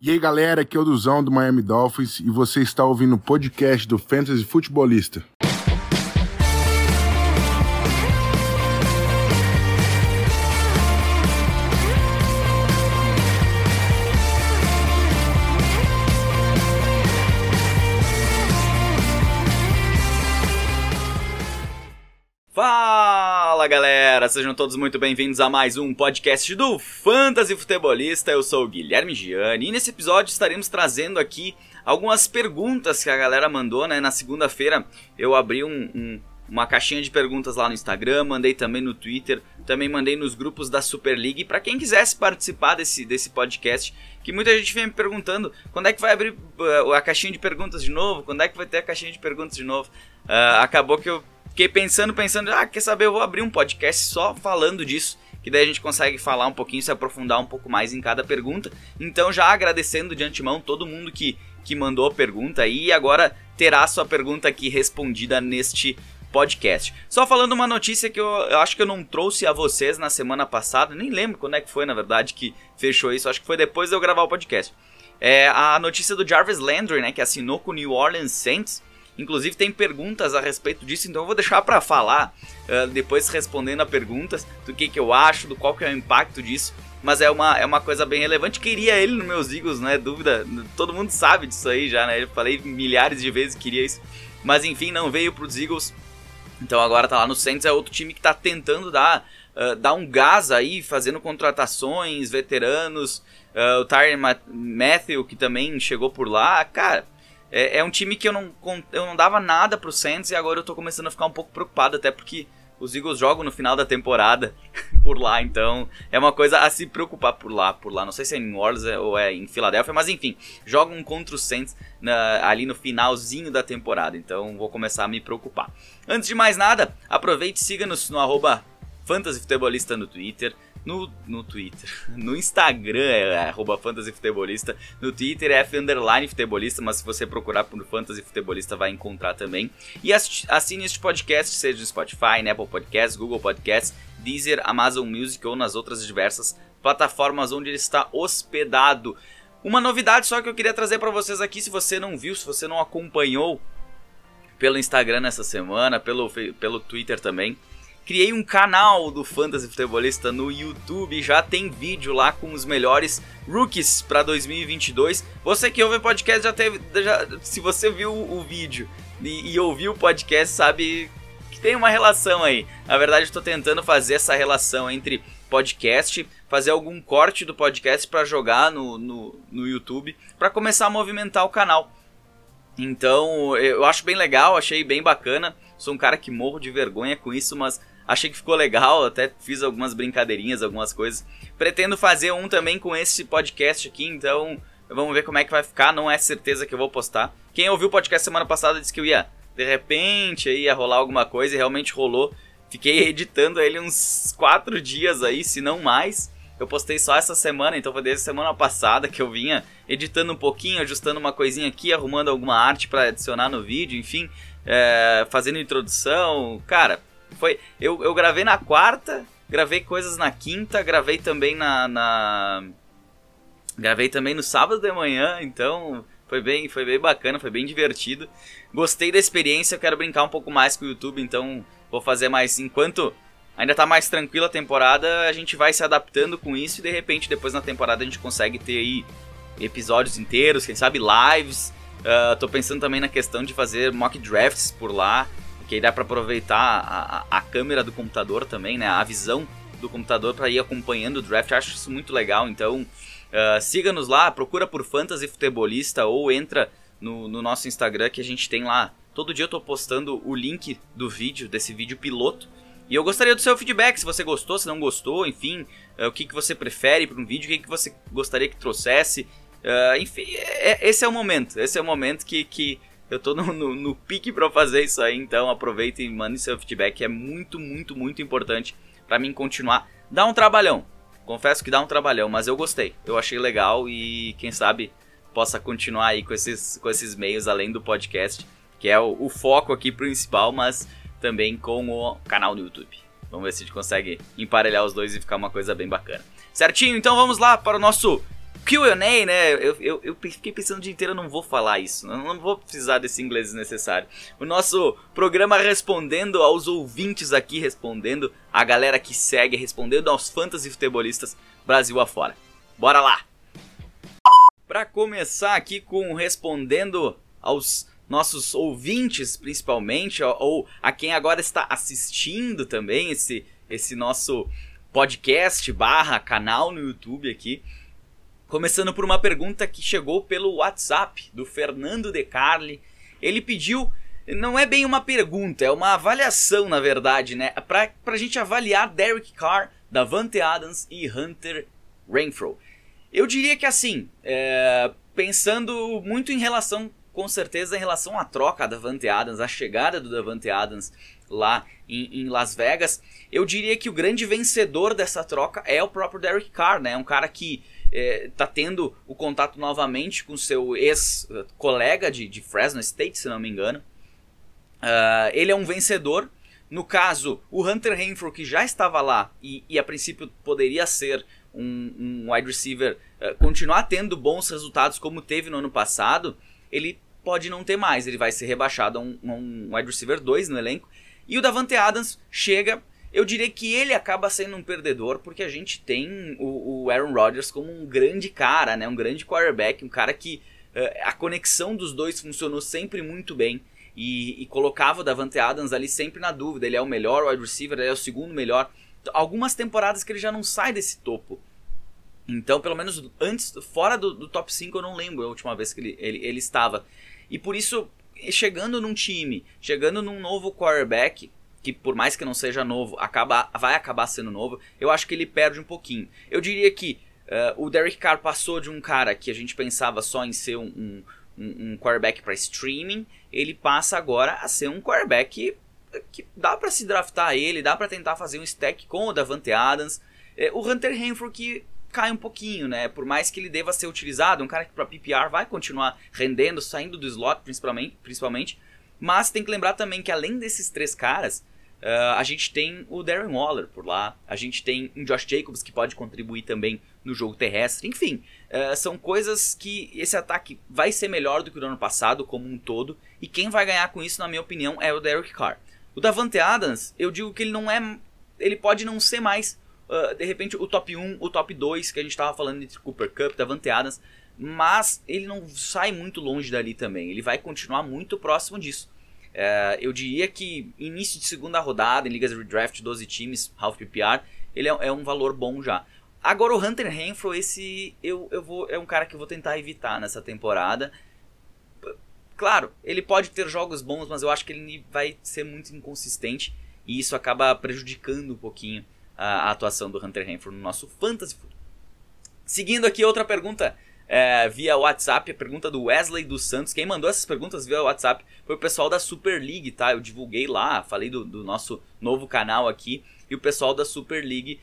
E aí galera, aqui é o Duzão do Miami Dolphins e você está ouvindo o podcast do Fantasy Futebolista. Galera, sejam todos muito bem-vindos a mais um podcast do Fantasy Futebolista. Eu sou o Guilherme Gianni e nesse episódio estaremos trazendo aqui algumas perguntas que a galera mandou, né? Na segunda-feira eu abri um, um, uma caixinha de perguntas lá no Instagram, mandei também no Twitter, também mandei nos grupos da Super League para quem quisesse participar desse, desse podcast. Que muita gente vem me perguntando quando é que vai abrir uh, a caixinha de perguntas de novo, quando é que vai ter a caixinha de perguntas de novo. Uh, acabou que eu fiquei pensando, pensando, ah, quer saber, eu vou abrir um podcast só falando disso, que daí a gente consegue falar um pouquinho, se aprofundar um pouco mais em cada pergunta. Então, já agradecendo de antemão todo mundo que, que mandou pergunta aí, e agora terá sua pergunta aqui respondida neste podcast. Só falando uma notícia que eu, eu, acho que eu não trouxe a vocês na semana passada, nem lembro quando é que foi, na verdade, que fechou isso, acho que foi depois de eu gravar o podcast. É a notícia do Jarvis Landry, né, que assinou com o New Orleans Saints, Inclusive tem perguntas a respeito disso, então eu vou deixar para falar uh, depois respondendo a perguntas do que, que eu acho, do qual que é o impacto disso. Mas é uma, é uma coisa bem relevante. Queria ele nos meus Eagles, não é dúvida. Todo mundo sabe disso aí já, né? Eu falei milhares de vezes que queria isso. Mas enfim, não veio pros Eagles. Então agora tá lá no Saints, é outro time que tá tentando dar, uh, dar um gás aí, fazendo contratações, veteranos. Uh, o Tyron Matthew, que também chegou por lá. Cara, é, é, um time que eu não, eu não dava nada pro Saints e agora eu tô começando a ficar um pouco preocupado, até porque os Eagles jogam no final da temporada por lá, então é uma coisa a se preocupar por lá, por lá. Não sei se é em New Orleans ou é em Filadélfia, mas enfim, jogam contra os Saints na, ali no finalzinho da temporada, então vou começar a me preocupar. Antes de mais nada, aproveite e siga-nos no arroba no Twitter, no, no Twitter, no Instagram é arroba Fantasy Futebolista, no Twitter é F Futebolista, mas se você procurar por Fantasy Futebolista vai encontrar também. E assine este podcast, seja no Spotify, Apple Podcasts, Google Podcasts, Deezer, Amazon Music ou nas outras diversas plataformas onde ele está hospedado. Uma novidade só que eu queria trazer para vocês aqui, se você não viu, se você não acompanhou pelo Instagram nessa semana, pelo, pelo Twitter também, Criei um canal do Fantasy Futebolista no YouTube, já tem vídeo lá com os melhores rookies para 2022. Você que ouve o podcast já teve, já, se você viu o vídeo e, e ouviu o podcast, sabe que tem uma relação aí. Na verdade, estou tentando fazer essa relação entre podcast, fazer algum corte do podcast para jogar no, no, no YouTube, para começar a movimentar o canal. Então, eu acho bem legal, achei bem bacana. Sou um cara que morro de vergonha com isso, mas Achei que ficou legal, até fiz algumas brincadeirinhas, algumas coisas. Pretendo fazer um também com esse podcast aqui, então vamos ver como é que vai ficar. Não é certeza que eu vou postar. Quem ouviu o podcast semana passada disse que eu ia, de repente, ia rolar alguma coisa e realmente rolou. Fiquei editando ele uns quatro dias aí, se não mais. Eu postei só essa semana, então foi desde semana passada que eu vinha editando um pouquinho, ajustando uma coisinha aqui, arrumando alguma arte para adicionar no vídeo, enfim, é, fazendo introdução. Cara, foi, eu, eu gravei na quarta, gravei coisas na quinta, gravei também na, na, gravei também no sábado de manhã, então foi bem, foi bem bacana, foi bem divertido. Gostei da experiência, eu quero brincar um pouco mais com o YouTube, então vou fazer mais enquanto ainda tá mais tranquila a temporada, a gente vai se adaptando com isso e de repente depois na temporada a gente consegue ter aí episódios inteiros, quem sabe lives. Uh, tô pensando também na questão de fazer mock drafts por lá que aí dá para aproveitar a, a, câmera do computador também, né? A visão do computador para ir acompanhando o draft. Acho isso muito legal. Então, uh, siga-nos lá, procura por Fantasy Futebolista ou entra no, no, nosso Instagram que a gente tem lá. Todo dia eu tô postando o link do vídeo, desse vídeo piloto. E eu gostaria do seu feedback, se você gostou, se não gostou, enfim, uh, o que, que você prefere para um vídeo, o que, que você gostaria que trouxesse. Uh, enfim, é, esse é o momento. Esse é o momento que, que eu tô no, no, no pique para fazer isso aí, então aproveita e mande seu feedback, é muito, muito, muito importante para mim continuar. Dá um trabalhão, confesso que dá um trabalhão, mas eu gostei, eu achei legal e quem sabe possa continuar aí com esses, com esses meios além do podcast, que é o, o foco aqui principal, mas também com o canal do YouTube. Vamos ver se a gente consegue emparelhar os dois e ficar uma coisa bem bacana. Certinho? Então vamos lá para o nosso Q&A, né? Eu, eu, eu, fiquei pensando o dia inteiro, eu não vou falar isso. Eu não vou precisar desse inglês desnecessário. O nosso programa respondendo aos ouvintes aqui, respondendo a galera que segue, respondendo aos fantasy futebolistas Brasil afora. Bora lá! Para começar aqui com respondendo aos nossos ouvintes, principalmente, ou a quem agora está assistindo também esse, esse nosso podcast barra canal no YouTube aqui. Começando por uma pergunta que chegou pelo WhatsApp do Fernando De Carli. Ele pediu, não é bem uma pergunta, é uma avaliação na verdade, né? Pra, pra gente avaliar Derek Carr, Davante Adams e Hunter Renfro. Eu diria que assim, é, pensando muito em relação, com certeza, em relação à troca da Davante Adams, a chegada do Davante Adams lá em, em, Las Vegas, eu diria que o grande vencedor dessa troca é o próprio Derek Carr, né? Um cara que está é, tendo o contato novamente com seu ex-colega de, de, Fresno State, se não me engano. Uh, ele é um vencedor. No caso, o Hunter Renfro, que já estava lá e, e a princípio poderia ser um, um wide receiver, uh, continuar tendo bons resultados como teve no ano passado, ele pode não ter mais. Ele vai ser rebaixado a um, a um wide receiver 2 no elenco. E o Davante Adams chega eu diria que ele acaba sendo um perdedor porque a gente tem o, o Aaron Rodgers como um grande cara, né? Um grande quarterback, um cara que uh, a conexão dos dois funcionou sempre muito bem. E, e, colocava o Davante Adams ali sempre na dúvida. Ele é o melhor wide receiver, ele é o segundo melhor. Algumas temporadas que ele já não sai desse topo. Então, pelo menos antes, fora do, do top 5, eu não lembro a última vez que ele, ele, ele estava. E por isso, chegando num time, chegando num novo quarterback, que por mais que não seja novo, acaba, vai acabar sendo novo, eu acho que ele perde um pouquinho. Eu diria que uh, o Derek Carr passou de um cara que a gente pensava só em ser um, um, um quarterback para streaming, ele passa agora a ser um quarterback que dá para se draftar ele, dá para tentar fazer um stack com o Davante Adams. É, o Hunter Renfrew que cai um pouquinho, né? Por mais que ele deva ser utilizado, um cara que para PPR vai continuar rendendo, saindo do slot principalmente, principalmente mas tem que lembrar também que além desses três caras, uh, a gente tem o Darren Waller por lá, a gente tem um Josh Jacobs que pode contribuir também no jogo terrestre. Enfim, uh, são coisas que esse ataque vai ser melhor do que o do ano passado como um todo, e quem vai ganhar com isso, na minha opinião, é o Derek Carr. O Davante Adams, eu digo que ele não é. Ele pode não ser mais, uh, de repente, o top 1, o top 2 que a gente estava falando entre Cooper Cup, Davante Adams mas ele não sai muito longe dali também. Ele vai continuar muito próximo disso. É, eu diria que início de segunda rodada, em ligas redraft, 12 times, half PPR, ele é, é, um valor bom já. Agora o Hunter Renfro, esse eu, eu vou, é um cara que eu vou tentar evitar nessa temporada. Claro, ele pode ter jogos bons, mas eu acho que ele vai ser muito inconsistente e isso acaba prejudicando um pouquinho a, a atuação do Hunter Renfro no nosso Fantasy. Seguindo aqui outra pergunta é, via WhatsApp, a pergunta do Wesley dos Santos. Quem mandou essas perguntas via WhatsApp foi o pessoal da Super League, tá? Eu divulguei lá, falei do, do nosso novo canal aqui. E o pessoal da Super League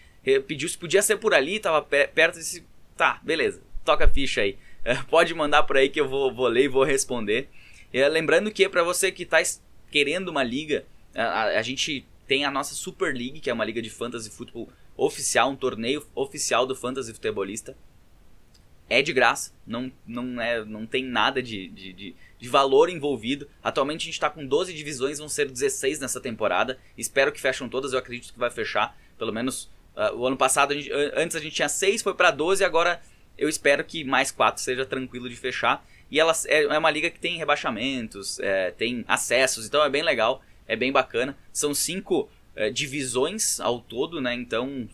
pediu se podia ser por ali, tava perto disse: tá, beleza, toca a ficha aí. É, pode mandar por aí que eu vou, vou ler e vou responder. É, lembrando que para você que está querendo uma liga, a, a, gente tem a nossa Super League, que é uma liga de fantasy futebol oficial, um torneio oficial do fantasy futebolista é de graça, não, não, é, não tem nada de, de, de, de valor envolvido. Atualmente a gente está com 12 divisões, vão ser 16 nessa temporada. Espero que fecham todas, eu acredito que vai fechar. Pelo menos uh, o ano passado, a gente, antes a gente tinha 6, foi para 12, agora eu espero que mais 4 seja tranquilo de fechar. E ela é, é uma liga que tem rebaixamentos, é, tem acessos, então é bem legal, é bem bacana. São 5 é, divisões ao todo, né? Então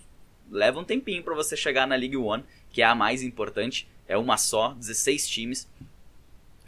leva um tempinho para você chegar na League One que é a mais importante, é uma só, 16 times.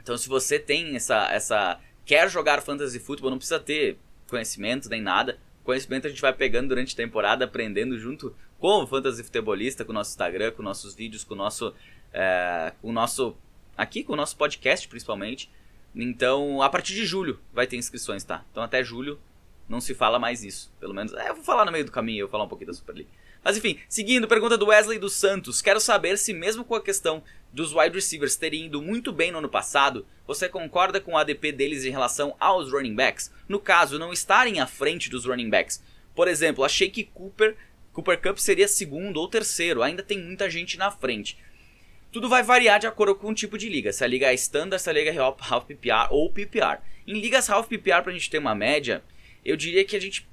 Então se você tem essa essa quer jogar fantasy futebol, não precisa ter conhecimento nem nada. Conhecimento a gente vai pegando durante a temporada, aprendendo junto com o fantasy futebolista, com o nosso Instagram, com nossos vídeos, com o nosso é, com o nosso aqui com o nosso podcast principalmente. Então, a partir de julho vai ter inscrições, tá? Então até julho não se fala mais isso, pelo menos. É, eu vou falar no meio do caminho, eu vou falar um pouquinho da Super League. Mas enfim, seguindo, pergunta do Wesley dos Santos. Quero saber se, mesmo com a questão dos wide receivers terem ido muito bem no ano passado, você concorda com o ADP deles em relação aos running backs? No caso, não estarem à frente dos running backs. Por exemplo, achei que Cooper, Cooper Cup seria segundo ou terceiro, ainda tem muita gente na frente. Tudo vai variar de acordo com o tipo de liga. Se a liga é standard, se a liga é half PPR ou PPR. Em ligas half PPR, pra gente ter uma média, eu diria que a gente,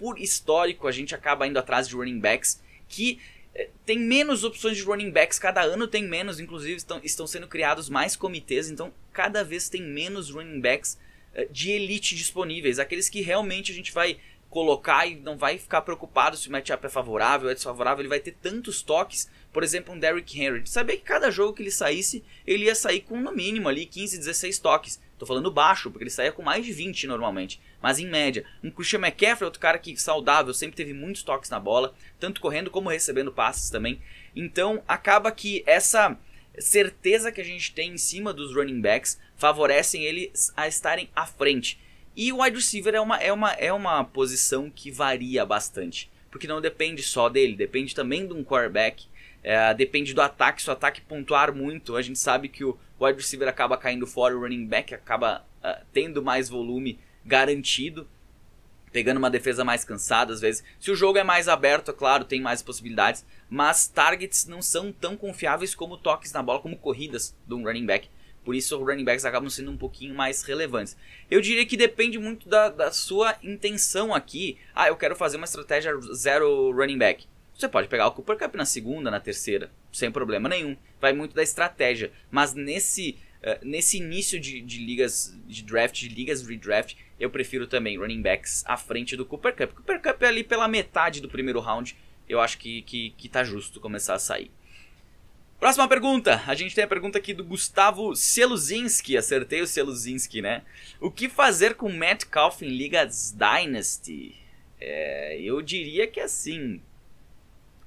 por histórico, a gente acaba indo atrás de running backs que eh, tem menos opções de running backs, cada ano tem menos, inclusive estão, estão sendo criados mais comitês, então cada vez tem menos running backs eh, de elite disponíveis, aqueles que realmente a gente vai colocar e não vai ficar preocupado se o matchup é favorável ou é desfavorável, ele vai ter tantos toques, por exemplo, um Derrick Henry, sabia que cada jogo que ele saísse, ele ia sair com no mínimo ali 15, 16 toques. Tô falando baixo, porque ele saía com mais de 20 normalmente, mas em média. Um Christian McCaffrey, outro cara que saudável, sempre teve muitos toques na bola, tanto correndo como recebendo passes também. Então, acaba que essa certeza que a gente tem em cima dos running backs favorecem eles a estarem à frente. E o wide receiver é uma, é uma, é uma posição que varia bastante. Porque não depende só dele, depende também de um quarterback, é, depende do ataque. Se o ataque pontuar muito, a gente sabe que o wide receiver acaba caindo fora, o running back acaba uh, tendo mais volume garantido, pegando uma defesa mais cansada às vezes. Se o jogo é mais aberto, é claro, tem mais possibilidades, mas targets não são tão confiáveis como toques na bola, como corridas de um running back. Por isso, os running backs acabam sendo um pouquinho mais relevantes. Eu diria que depende muito da, da sua intenção aqui. Ah, eu quero fazer uma estratégia zero running back. Você pode pegar o Cooper Cup na segunda, na terceira, sem problema nenhum. Vai muito da estratégia. Mas nesse, uh, nesse início de, de ligas de draft, de ligas redraft, eu prefiro também running backs à frente do Cooper Cup. Cooper Cup é ali pela metade do primeiro round. Eu acho que, que, que tá justo começar a sair. Próxima pergunta. A gente tem a pergunta aqui do Gustavo Seluzinski. Acertei o Seluzinski, né? O que fazer com Matt Metcalf em Ligas Dynasty? É, eu diria que assim.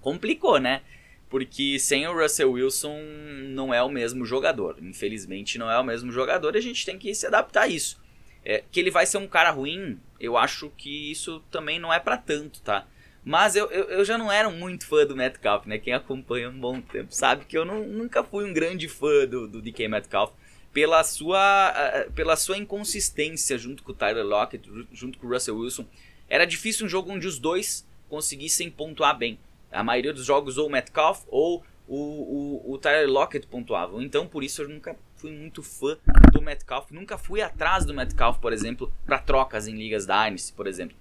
Complicou, né? Porque sem o Russell Wilson não é o mesmo jogador. Infelizmente não é o mesmo jogador e a gente tem que se adaptar a isso. É, que ele vai ser um cara ruim, eu acho que isso também não é para tanto, tá? Mas eu, eu, eu, já não era muito fã do Metcalf, né? Quem acompanha um bom tempo sabe que eu não, nunca fui um grande fã do, do DK Metcalf pela sua, pela sua inconsistência junto com o Tyler Lockett, junto com o Russell Wilson. Era difícil um jogo onde os dois conseguissem pontuar bem. A maioria dos jogos ou o Metcalf ou o, o, o Tyler Lockett pontuavam. Então por isso eu nunca fui muito fã do Metcalf. Nunca fui atrás do Metcalf, por exemplo, para trocas em ligas Dynasty, por exemplo.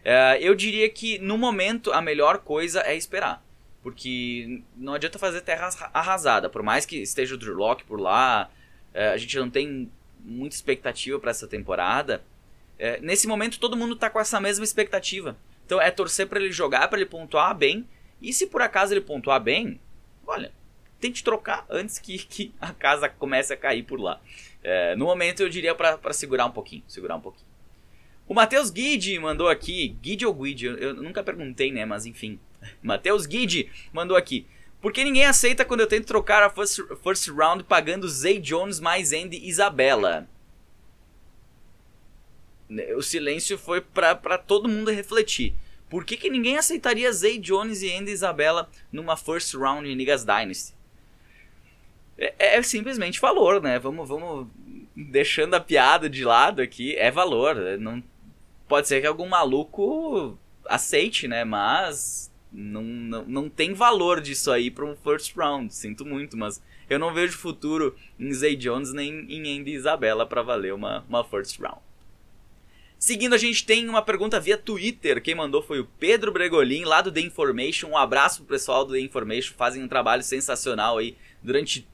Uh, eu diria que no momento a melhor coisa é esperar. Porque não adianta fazer terra arrasada. Por mais que esteja o Drew Locke por lá, uh, a gente não tem muita expectativa para essa temporada. Uh, nesse momento todo mundo tá com essa mesma expectativa. Então é torcer para ele jogar, para ele pontuar bem. E se por acaso ele pontuar bem, olha, tente trocar antes que, que a casa comece a cair por lá. no momento eu diria para segurar um pouquinho, segurar um pouquinho. O Matheus Guide mandou aqui, Guide ou Guide, eu, eu nunca perguntei, né, mas enfim. Matheus Guide mandou aqui. Por que ninguém aceita quando eu tento trocar a first, first round pagando Zay Jones mais Andy Isabella? O silêncio foi pra todo mundo refletir. Por que, que ninguém aceitaria Zay Jones e Andy Isabella numa first round em Ligas Dynasty? É, é, simplesmente valor, né? Vamos, vamos deixando a piada de lado aqui. É valor. Não, Pode ser que algum maluco aceite, né? Mas não, não, não tem valor disso aí para um first round. Sinto muito, mas eu não vejo futuro em Zay Jones nem em Andy Isabella para valer uma, uma first round. Seguindo, a gente tem uma pergunta via Twitter. Quem mandou foi o Pedro Bregolin, lá do The Information. Um abraço pro pessoal do The Information. Fazem um trabalho sensacional aí durante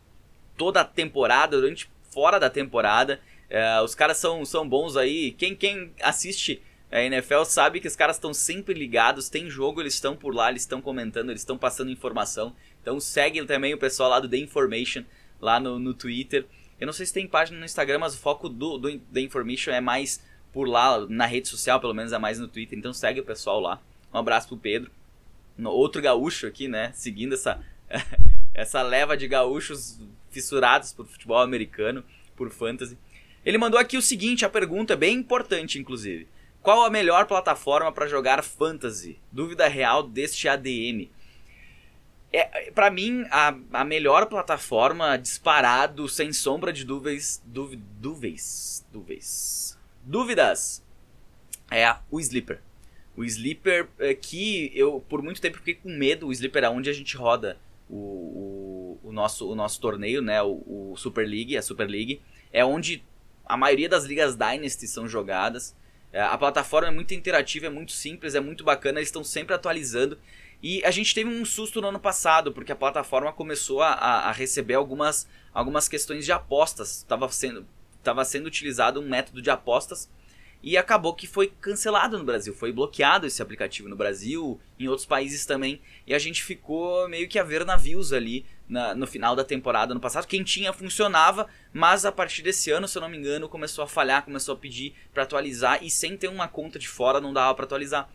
toda a temporada, durante fora da temporada. É, os caras são, são bons aí. Quem, quem assiste a NFL sabe que os caras estão sempre ligados. Tem jogo, eles estão por lá, eles estão comentando, eles estão passando informação. Então segue também o pessoal lá do The Information, lá no, no Twitter. Eu não sei se tem página no Instagram, mas o foco do, do The Information é mais por lá, na rede social, pelo menos é mais no Twitter. Então segue o pessoal lá. Um abraço pro Pedro. Outro gaúcho aqui, né? Seguindo essa, essa leva de gaúchos fissurados por futebol americano, por fantasy. Ele mandou aqui o seguinte, a pergunta é bem importante, inclusive. Qual a melhor plataforma para jogar fantasy? Dúvida real deste ADM. É, para mim, a, a melhor plataforma disparado, sem sombra de dúvidas, dúvidas, dúvidas, dúvidas, é o Sleeper. O Sleeper é que eu por muito tempo fiquei com medo, o Sleeper é onde a gente roda o, o, o, nosso, o nosso torneio, né? O, o Super League, a Super League, é onde a maioria das ligas Dynasty são jogadas. É, a plataforma é muito interativa, é muito simples, é muito bacana, eles estão sempre atualizando. E a gente teve um susto no ano passado, porque a plataforma começou a, a receber algumas, algumas questões de apostas. Estava sendo, tava sendo utilizado um método de apostas e acabou que foi cancelado no Brasil, foi bloqueado esse aplicativo no Brasil, em outros países também, e a gente ficou meio que a ver navios ali na, no final da temporada no passado. Quem tinha funcionava, mas a partir desse ano, se eu não me engano, começou a falhar, começou a pedir para atualizar e sem ter uma conta de fora não dava para atualizar.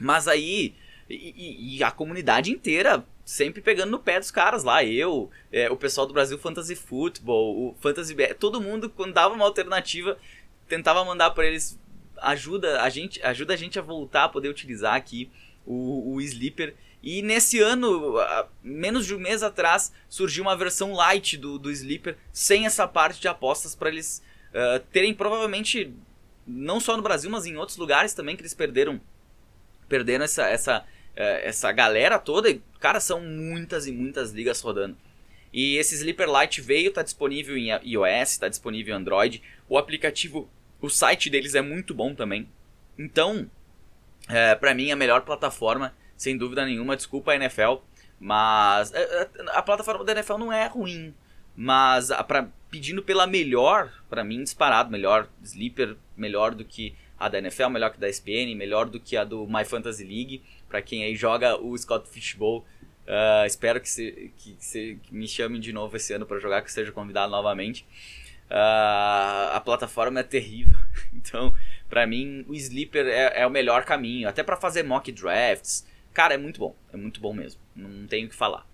Mas aí e, e, a comunidade inteira sempre pegando no pé dos caras lá. Eu, é, o pessoal do Brasil Fantasy Football, o Fantasy BR, todo mundo, quando dava uma alternativa, tentava mandar para eles ajuda a gente ajuda a gente a voltar a poder utilizar aqui o, o Sleeper e nesse ano menos de um mês atrás surgiu uma versão light do, do Sleeper sem essa parte de apostas para eles uh, terem provavelmente não só no Brasil mas em outros lugares também que eles perderam perderam essa essa uh, essa galera toda e cara são muitas e muitas ligas rodando e esse Sleeper Lite veio, está disponível em iOS, está disponível em Android. O aplicativo, o site deles é muito bom também. Então, é, para mim, a melhor plataforma, sem dúvida nenhuma. Desculpa a NFL, mas a, é, é, a, plataforma da NFL não é ruim. Mas a, pra, pedindo pela melhor, para mim, disparado, melhor Sleeper, melhor do que a da NFL, melhor que a da ESPN, melhor do que a do My Fantasy League. Para quem aí joga o Scott Fishbowl, Uh, espero que, se, que, se, que me chamem de novo esse ano para jogar, que seja convidado novamente. Uh, a plataforma é terrível, então para mim o Sleeper é, é, o melhor caminho, até para fazer mock drafts. Cara, é muito bom, é muito bom mesmo, não tenho o que falar.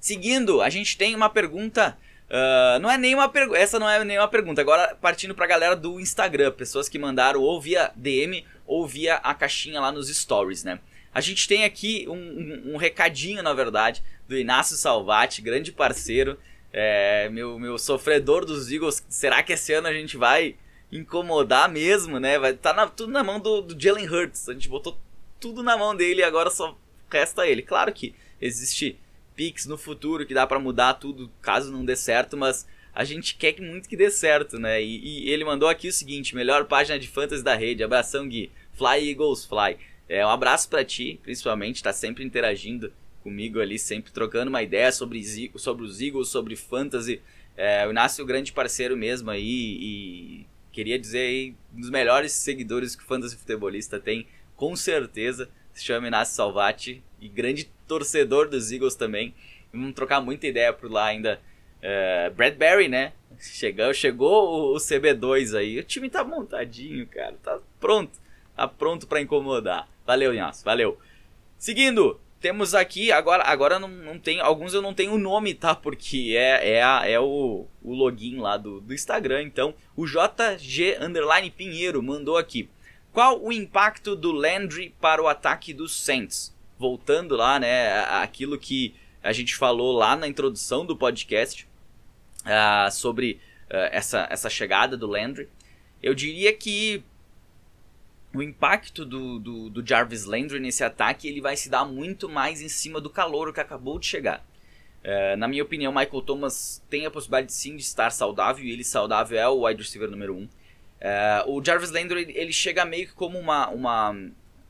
Seguindo, a gente tem uma pergunta. Uh, não é nenhuma pergunta. Essa não é nenhuma pergunta. Agora, partindo pra galera do Instagram, pessoas que mandaram ou via DM ou via a caixinha lá nos stories, né? A gente tem aqui um, um, um recadinho, na verdade, do Inácio Salvati, grande parceiro, é, meu, meu sofredor dos Eagles. Será que esse ano a gente vai incomodar mesmo, né? Vai tá na, tudo na mão do, do Jalen Hurts. A gente botou tudo na mão dele e agora só resta ele. Claro que existe picks no futuro que dá para mudar tudo caso não dê certo, mas a gente quer muito que dê certo, né? E, e ele mandou aqui o seguinte: melhor página de fantasy da rede. Abração, Gui. Fly Eagles Fly. É, um abraço para ti, principalmente, tá sempre interagindo comigo ali, sempre trocando uma ideia sobre, sobre os Eagles, sobre fantasy. É, o Inácio é um grande parceiro mesmo aí e queria dizer aí, um dos melhores seguidores que o fantasy futebolista tem, com certeza, se chama Inácio Salvati e grande torcedor dos Eagles também. Vamos trocar muita ideia por lá ainda. É, Bradbury, né? Chegou, chegou o, o CB2 aí. O time tá montadinho, cara. Tá pronto. Tá pronto para incomodar. Valeu, Inhaço, valeu. Seguindo, temos aqui, agora agora não, não tem, alguns eu não tenho o nome, tá? Porque é, é, é o, o login lá do, do Instagram. Então, o JG Underline Pinheiro mandou aqui. Qual o impacto do Landry para o ataque dos Saints? Voltando lá, né, aquilo que a gente falou lá na introdução do podcast uh, sobre uh, essa, essa chegada do Landry. Eu diria que o impacto do, do, do, Jarvis Landry nesse ataque ele vai se dar muito mais em cima do calor que acabou de chegar. É, na minha opinião, Michael Thomas tem a possibilidade sim de estar saudável e ele saudável é o wide receiver número 1. Um. É, o Jarvis Landry ele chega meio que como uma, uma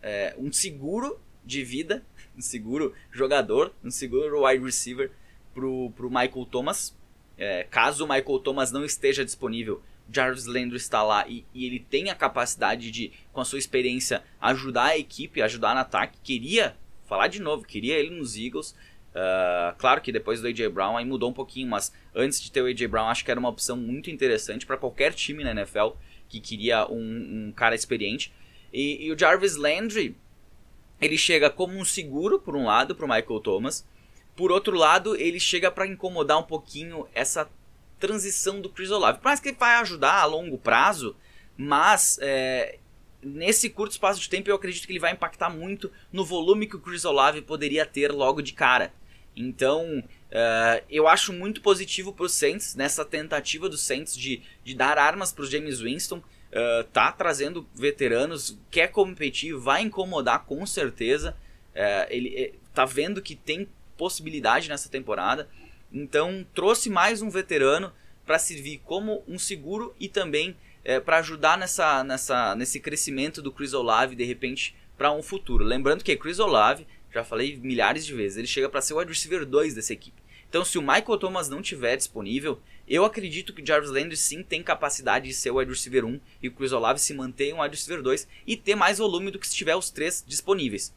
é, um seguro de vida, um seguro jogador, um seguro wide receiver para o Michael Thomas. É, caso o Michael Thomas não esteja disponível, Jarvis Landry está lá e, e, ele tem a capacidade de, com a sua experiência, ajudar a equipe, ajudar no ataque. Queria, falar de novo, queria ele nos Eagles. Uh, claro que depois do A.J. Brown aí mudou um pouquinho, mas antes de ter o A.J. Brown, acho que era uma opção muito interessante para qualquer time na NFL que queria um, um cara experiente. E, e, o Jarvis Landry, ele chega como um seguro, por um lado, para o Michael Thomas. Por outro lado, ele chega para incomodar um pouquinho essa transição do Chris Olave. Por mais que ele vai ajudar a longo prazo, mas é, nesse curto espaço de tempo eu acredito que ele vai impactar muito no volume que o Chris Olave poderia ter logo de cara. Então, uh, eu acho muito positivo para os Saints, nessa tentativa dos Saints de, de dar armas para os James Winston. Uh, tá trazendo veteranos, quer competir, vai incomodar com certeza. Uh, ele tá vendo que tem possibilidade nessa temporada. Então trouxe mais um veterano para servir como um seguro e também é, para ajudar nessa, nessa, nesse crescimento do Chris Olave de repente para um futuro. Lembrando que Chris Olave, já falei milhares de vezes, ele chega para ser o wide receiver 2 dessa equipe. Então se o Michael Thomas não tiver disponível, eu acredito que o Jarvis Landry sim tem capacidade de ser o wide receiver 1 e o Chris Olave se manter um wide receiver 2 e ter mais volume do que se tiver os três disponíveis.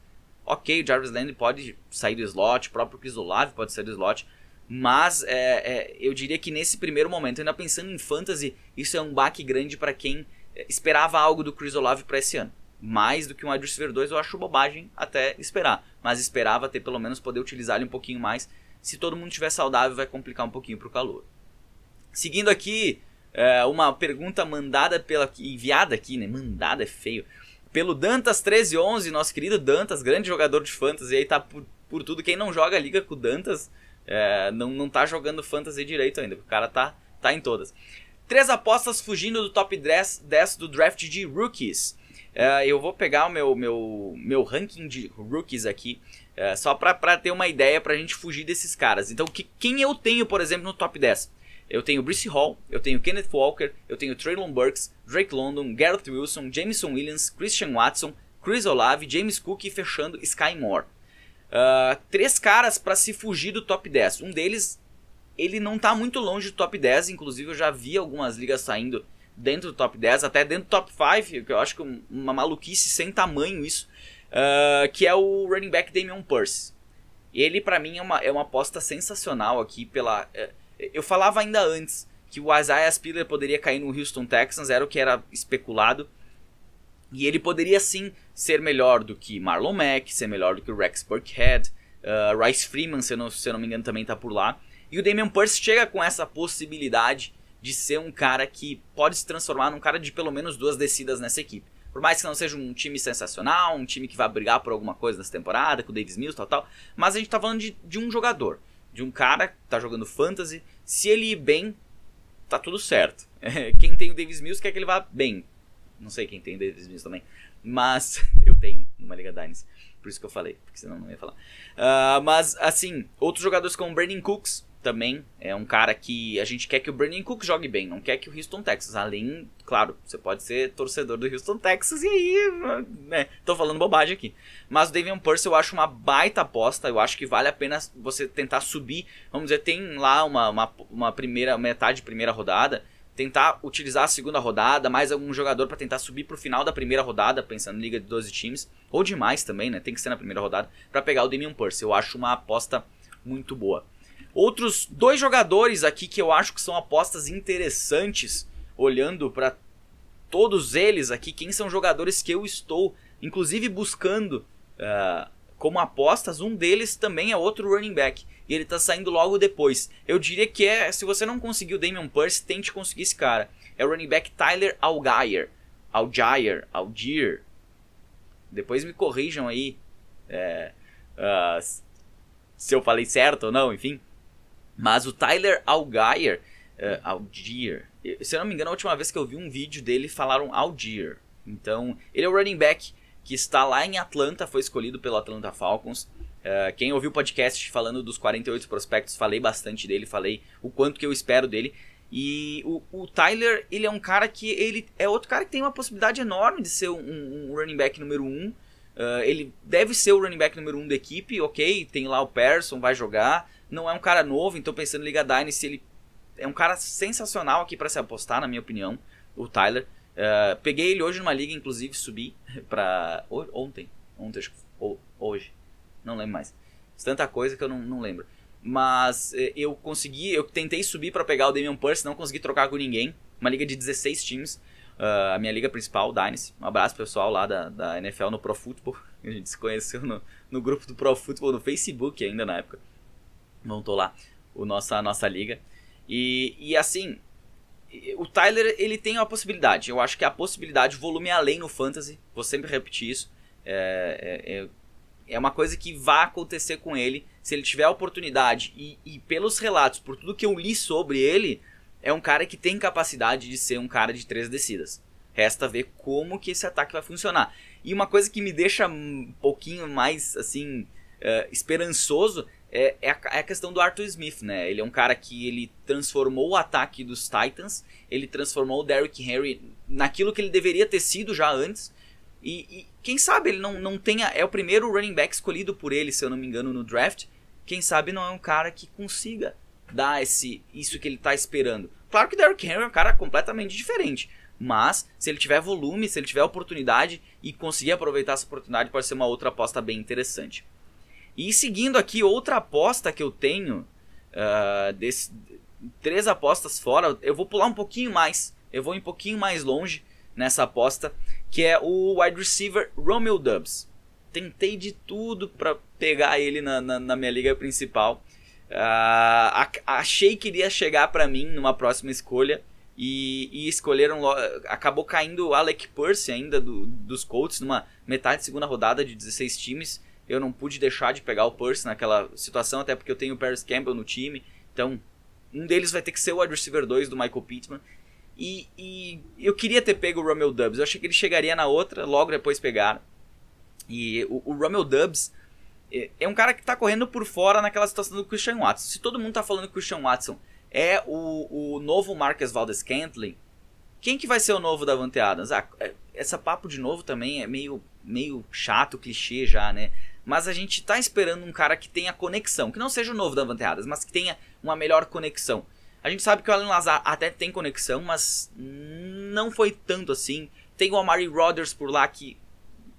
Ok, o Jarvis Landry pode sair do slot, o próprio Chris Olave pode sair do slot, mas é, é, eu diria que nesse primeiro momento, ainda pensando em fantasy, isso é um baque grande para quem é, esperava algo do Chris Olave para esse ano. Mais do que um wide receiver 2 eu acho bobagem até esperar, mas esperava ter pelo menos poder utilizar ele um pouquinho mais. Se todo mundo estiver saudável vai complicar um pouquinho para o calor. Seguindo aqui, é, uma pergunta mandada pela enviada aqui, né? Mandada é feio. Pelo Dantas 1311, nosso querido Dantas, grande jogador de fantasy, aí tá por, por tudo. Quem não joga liga com o Dantas, é, não, não tá jogando fantasy direito ainda, o cara tá, tá em todas. Três apostas fugindo do top 10, 10 do draft de rookies. É, eu vou pegar o meu, meu, meu ranking de rookies aqui, é, só pra, pra ter uma ideia pra gente fugir desses caras. Então, que, quem eu tenho, por exemplo, no top 10? Eu tenho Brice Hall, eu tenho Kenneth Walker, eu tenho Traylon Burks, Drake London, Garrett Wilson, Jameson Williams, Christian Watson, Chris Olave, James Cook e fechando Sky Moore. Uh, três caras para se fugir do top 10. Um deles, ele não tá muito longe do top 10, inclusive eu já vi algumas ligas saindo dentro do top 10, até dentro do top 5, que eu acho que uma maluquice sem tamanho isso, uh, que é o running back Damian Purse. Ele para mim é uma, é uma aposta sensacional aqui pela... Uh, eu falava ainda antes que o Isaiah Spiller poderia cair no Houston Texans, era o que era especulado, e ele poderia sim ser melhor do que Marlon Mack, ser melhor do que o Rex Burkhead, uh, Rice Freeman, se eu, não, se eu não me engano, também está por lá. E o Damian Pierce chega com essa possibilidade de ser um cara que pode se transformar num cara de pelo menos duas descidas nessa equipe. Por mais que não seja um time sensacional, um time que vai brigar por alguma coisa nessa temporada, com o Davis Mills, tal, tal. Mas a gente tá falando de, de um jogador, de um cara que tá jogando fantasy. Se ele ir bem, tá tudo certo. Quem tem o Davis Mills quer que ele vá bem. Não sei quem tem o Davis Mills também. Mas eu tenho numa Liga Dynasty. Por isso que eu falei, porque senão não ia falar. Uh, mas, assim, outros jogadores como Brandon Cooks também é um cara que a gente quer que o Brandon Cooks jogue bem, não quer que o Houston Texas. Além, claro, você pode ser torcedor do Houston Texas e aí, né, tô falando bobagem aqui. Mas o Davian Purse eu acho uma baita aposta, eu acho que vale a pena você tentar subir. Vamos dizer, tem lá uma, uma, uma primeira, metade de primeira rodada tentar utilizar a segunda rodada, mais algum jogador para tentar subir pro final da primeira rodada, pensando em liga de 12 times, ou demais também, né? Tem que ser na primeira rodada para pegar o Damian Purse. Eu acho uma aposta muito boa. Outros dois jogadores aqui que eu acho que são apostas interessantes, olhando para todos eles aqui, quem são jogadores que eu estou, inclusive buscando uh, como apostas. Um deles também é outro running back e ele tá saindo logo depois. Eu diria que é, se você não conseguiu o Damian Pierce, tente conseguir esse cara. É o running back Tyler Algier. Algier, Algier. Depois me corrijam aí é, uh, se eu falei certo ou não, enfim. Mas o Tyler Algier, uh, Algier, se eu não me engano, a última vez que eu vi um vídeo dele falaram Algier. Então, ele é o running back que está lá em Atlanta, foi escolhido pelo Atlanta Falcons. Uh, quem ouviu o podcast falando dos 48 prospectos, falei bastante dele, falei o quanto que eu espero dele. E o, o Tyler, ele é um cara que ele é outro cara que tem uma possibilidade enorme de ser um, um running back número 1. Um. Uh, ele deve ser o running back número 1 um da equipe, ok, tem lá o Person, vai jogar. Não é um cara novo, então pensando em Liga Dynasty, ele é um cara sensacional aqui para se apostar, na minha opinião, o Tyler. Uh, peguei ele hoje numa liga, inclusive, subi pra... Ontem, ontem, acho que... Hoje, não lembro mais. Tanta coisa que eu não, não lembro. Mas eh, eu consegui, eu tentei subir para pegar o Damian Purse, não consegui trocar com ninguém. Uma liga de 16 times. Uh, a minha liga principal, Dynasty. Um abraço pessoal lá da, da NFL no Pro Football. A gente se conheceu no, no grupo do Pro Football no Facebook ainda na época. Montou lá o nossa, a nossa liga. E, e assim, o Tyler ele tem uma possibilidade. Eu acho que a possibilidade, volume é além no Fantasy. Vou sempre repetir isso. É, é, é é uma coisa que vai acontecer com ele se ele tiver a oportunidade. E, e, pelos relatos, por tudo que eu li sobre ele, é um cara que tem capacidade de ser um cara de três descidas. Resta ver como que esse ataque vai funcionar. E uma coisa que me deixa um pouquinho mais assim uh, esperançoso é, é, a, é a questão do Arthur Smith, né? Ele é um cara que ele transformou o ataque dos Titans, ele transformou o Derrick Henry naquilo que ele deveria ter sido já antes. E, e, quem sabe ele não, não tenha. É o primeiro running back escolhido por ele, se eu não me engano, no draft. Quem sabe não é um cara que consiga dar esse, isso que ele está esperando. Claro que o Derrick Henry é um cara completamente diferente. Mas, se ele tiver volume, se ele tiver oportunidade e conseguir aproveitar essa oportunidade, pode ser uma outra aposta bem interessante. E seguindo aqui, outra aposta que eu tenho, uh, desse, três apostas fora, eu vou pular um pouquinho mais, eu vou um pouquinho mais longe nessa aposta, que é o wide receiver Romeo Dubs. Tentei de tudo para pegar ele na, na, na, minha liga principal. Uh, achei que iria chegar para mim numa próxima escolha e, e, escolheram acabou caindo o Alec Percy ainda do, dos Colts numa metade de segunda rodada de 16 times eu não pude deixar de pegar o Percy naquela situação, até porque eu tenho o Paris Campbell no time. Então, um deles vai ter que ser o wide receiver 2 do Michael Pittman. E, e, eu queria ter pego o Romeo Dubs. Eu achei que ele chegaria na outra, logo depois pegaram. E o, o Romeo Dubs é, é, um cara que está correndo por fora naquela situação do Christian Watson. Se todo mundo está falando que o Christian Watson é o, o novo Marcus Valdez Scantling, quem que vai ser o novo Davante Adams? Ah, é, essa papo de novo também é meio, meio chato, clichê já, né? Mas a gente está esperando um cara que tenha conexão, que não seja o novo da Vanteadas, mas que tenha uma melhor conexão. A gente sabe que o Alan Lazar até tem conexão, mas não foi tanto assim. Tem o Amari Rodgers por lá que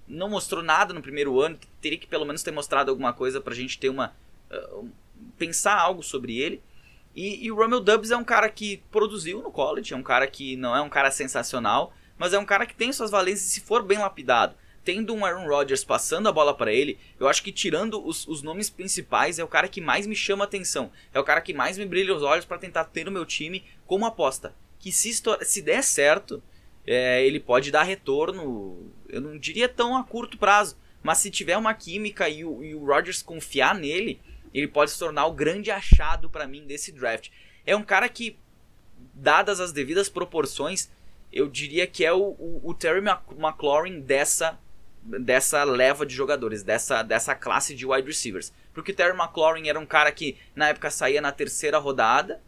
não mostrou nada no primeiro ano, teria que pelo menos ter mostrado alguma coisa pra gente ter uma uh, pensar algo sobre ele. E, e o Romeo Dubs é um cara que produziu no college, é um cara que não é um cara sensacional, mas é um cara que tem suas valências se for bem lapidado tendo um Aaron Rodgers passando a bola para ele, eu acho que tirando os, os, nomes principais, é o cara que mais me chama atenção. É o cara que mais me brilha os olhos para tentar ter o meu time como aposta. Que se, se der certo, é, ele pode dar retorno, eu não diria tão a curto prazo, mas se tiver uma química e o, e o Rodgers confiar nele, ele pode se tornar o grande achado para mim desse draft. É um cara que, dadas as devidas proporções, eu diria que é o, o, o Terry McLaurin dessa dessa leva de jogadores, dessa, dessa classe de wide receivers. Porque Terry McLaurin era um cara que na época saía na terceira rodada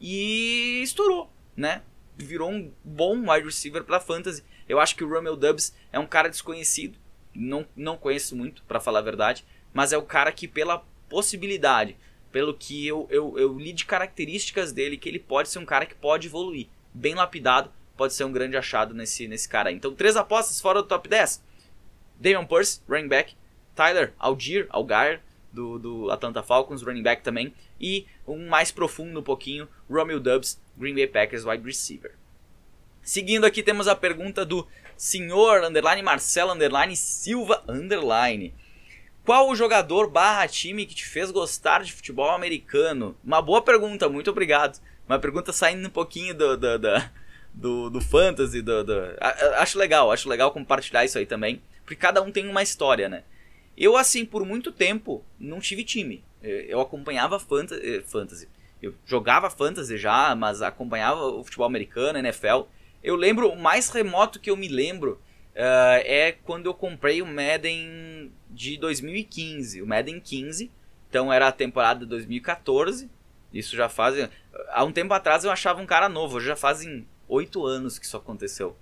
e estourou, né? Virou um bom wide receiver para fantasy. Eu acho que o Romeo Dubs é um cara desconhecido, não, não conheço muito, para falar a verdade, mas é o cara que pela possibilidade, pelo que eu, eu, eu li de características dele, que ele pode ser um cara que pode evoluir. Bem lapidado, pode ser um grande achado nesse, nesse cara. Então, três apostas fora do top 10. Damian Pierce, running back. Tyler Algier, Algar, do, do Atlanta Falcons, running back também. E um mais profundo um pouquinho, Romeo Dubs, Green Bay Packers, wide receiver. Seguindo aqui temos a pergunta do senhor underline Marcelo underline Silva underline. Qual o jogador barra time que te fez gostar de futebol americano? Uma boa pergunta, muito obrigado. Uma pergunta saindo um pouquinho do, do, do, do, do fantasy. Do, do... Acho legal, acho legal compartilhar isso aí também. Porque cada um tem uma história, né? Eu, assim, por muito tempo, não tive time. Eu acompanhava eh, fantasy. Eu jogava fantasy já, mas acompanhava o futebol americano, NFL. Eu lembro, o mais remoto que eu me lembro uh, é quando eu comprei o Madden de 2015. O Madden 15. Então era a temporada de 2014. Isso já faz. Há um tempo atrás eu achava um cara novo. Já fazem oito anos que isso aconteceu.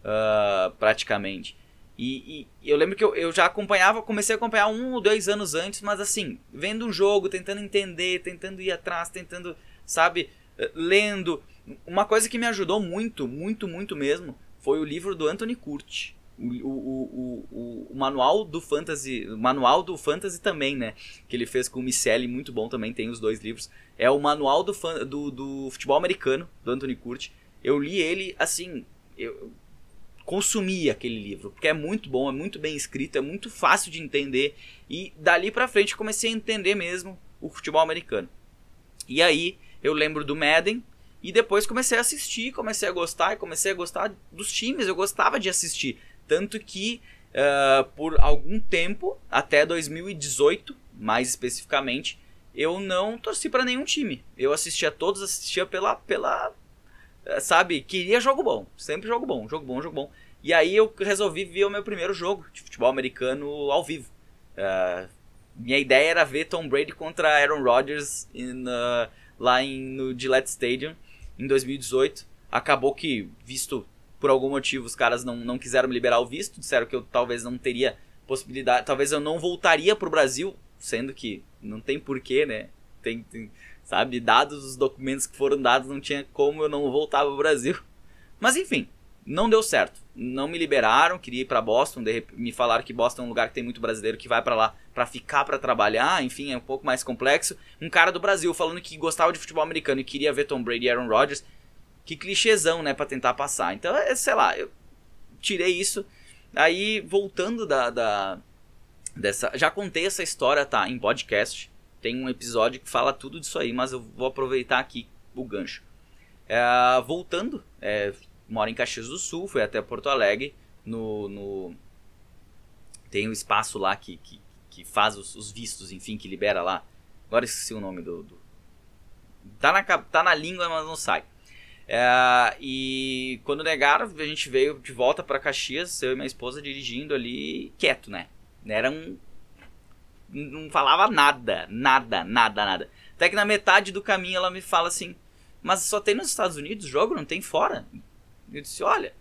Uh, praticamente. E, e, eu lembro que eu, eu, já acompanhava, comecei a acompanhar um ou dois anos antes, mas assim, vendo um jogo, tentando entender, tentando ir atrás, tentando, sabe, eh, lendo. Uma coisa que me ajudou muito, muito, muito mesmo, foi o livro do Anthony Curti. O, o, o, o, o manual do fantasy, o manual do fantasy também, né? Que ele fez com o Miceli, muito bom também, tem os dois livros. É o manual do, do, do futebol americano, do Anthony Curti. Eu li ele, assim, eu, consumir aquele livro, porque é muito bom, é muito bem escrito, é muito fácil de entender e dali para frente comecei a entender mesmo o futebol americano. E aí eu lembro do Madden e depois comecei a assistir, comecei a gostar e comecei a gostar dos times, eu gostava de assistir, tanto que uh, por algum tempo, até 2018 mais especificamente, eu não torci para nenhum time. Eu assistia todos, assistia pela, pela sabe, queria jogo bom, sempre jogo bom, jogo bom, jogo bom. E aí eu resolvi ver o meu primeiro jogo de futebol americano ao vivo. Uh, minha ideia era ver Tom Brady contra Aaron Rodgers in, uh, lá em, no Gillette Stadium em 2018. Acabou que, visto por algum motivo, os caras não, não quiseram me liberar o visto, disseram que eu talvez não teria possibilidade, talvez eu não voltaria pro Brasil, sendo que não tem porquê, né? Tem, tem, sabe, dados os documentos que foram dados, não tinha como eu não voltar pro Brasil. Mas enfim, não deu certo. Não me liberaram, queria ir para Boston, me falaram que Boston é um lugar que tem muito brasileiro que vai para lá para ficar para trabalhar, enfim, é um pouco mais complexo. Um cara do Brasil falando que gostava de futebol americano e queria ver Tom Brady e Aaron Rodgers. Que clichêzão, né, para tentar passar. Então, é, sei lá, eu tirei isso. Aí, voltando da, da dessa, já contei essa história, tá, em podcast. Tem um episódio que fala tudo disso aí, mas eu vou aproveitar aqui o gancho. É, voltando, é, mora em Caxias do Sul, foi até Porto Alegre, no, no tem um espaço lá que, que, que faz os, os, vistos, enfim, que libera lá. Agora esqueci o nome do, do... Tá, na, tá na língua, mas não sai. É, e quando negaram, a gente veio de volta para Caxias, eu e minha esposa dirigindo ali, quieto, né? Era um. Não falava nada, nada, nada, nada. Até que na metade do caminho ela me fala assim: Mas só tem nos Estados Unidos jogo, não tem fora? Eu disse: Olha,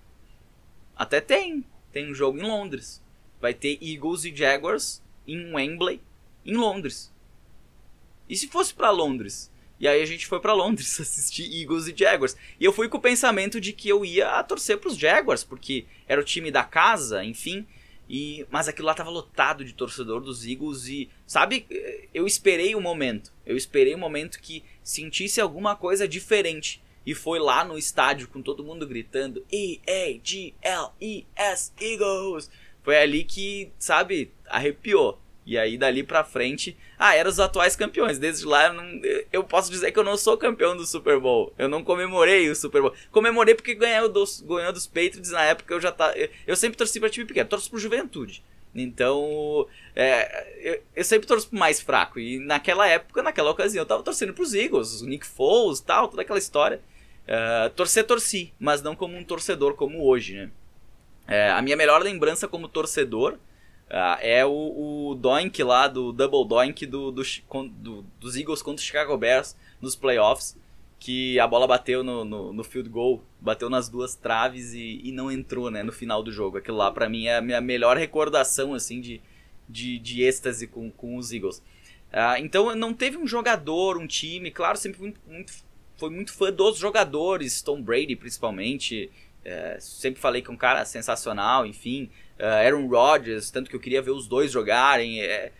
até tem. Tem um jogo em Londres. Vai ter Eagles e Jaguars em Wembley, em Londres. E se fosse para Londres? E aí a gente foi para Londres assistir Eagles e Jaguars. E eu fui com o pensamento de que eu ia torcer para os Jaguars, porque era o time da casa, enfim. E, mas aquilo lá tava lotado de torcedor dos Eagles e, sabe, eu esperei o um momento. Eu esperei o um momento que sentisse alguma coisa diferente. E foi lá no estádio com todo mundo gritando E-A-G-L-E-S Eagles. Foi ali que, sabe, arrepiou. E aí dali pra frente, ah, eram os atuais campeões. Desde lá eu, não, eu posso dizer que eu não sou campeão do Super Bowl. Eu não comemorei o Super Bowl. Comemorei porque ganhou dos, ganhou dos Patriots na época eu já tá. Eu, eu sempre torci pra time pequeno, torço pro Juventude. Então, é, eu, eu, sempre torço pro mais fraco. E naquela época, naquela ocasião, eu tava torcendo pros Eagles, o Nick Foles tal, toda aquela história. Uh, torcer, torci, mas não como um torcedor como hoje, né? É, a minha melhor lembrança como torcedor Uh, é o, o Doink lá, do Double Doink do, do, do, dos Eagles contra os Chicago Bears nos playoffs, que a bola bateu no, no, no field goal, bateu nas duas traves e, e, não entrou né, no final do jogo. Aquilo lá para mim é a minha melhor recordação assim de, de, de êxtase com, com os Eagles. Uh, então não teve um jogador, um time, claro, sempre muito, foi muito fã dos jogadores, Tom Brady principalmente, uh, sempre falei que é um cara sensacional, enfim uh, Aaron Rodgers, tanto que eu queria ver os dois jogarem. É,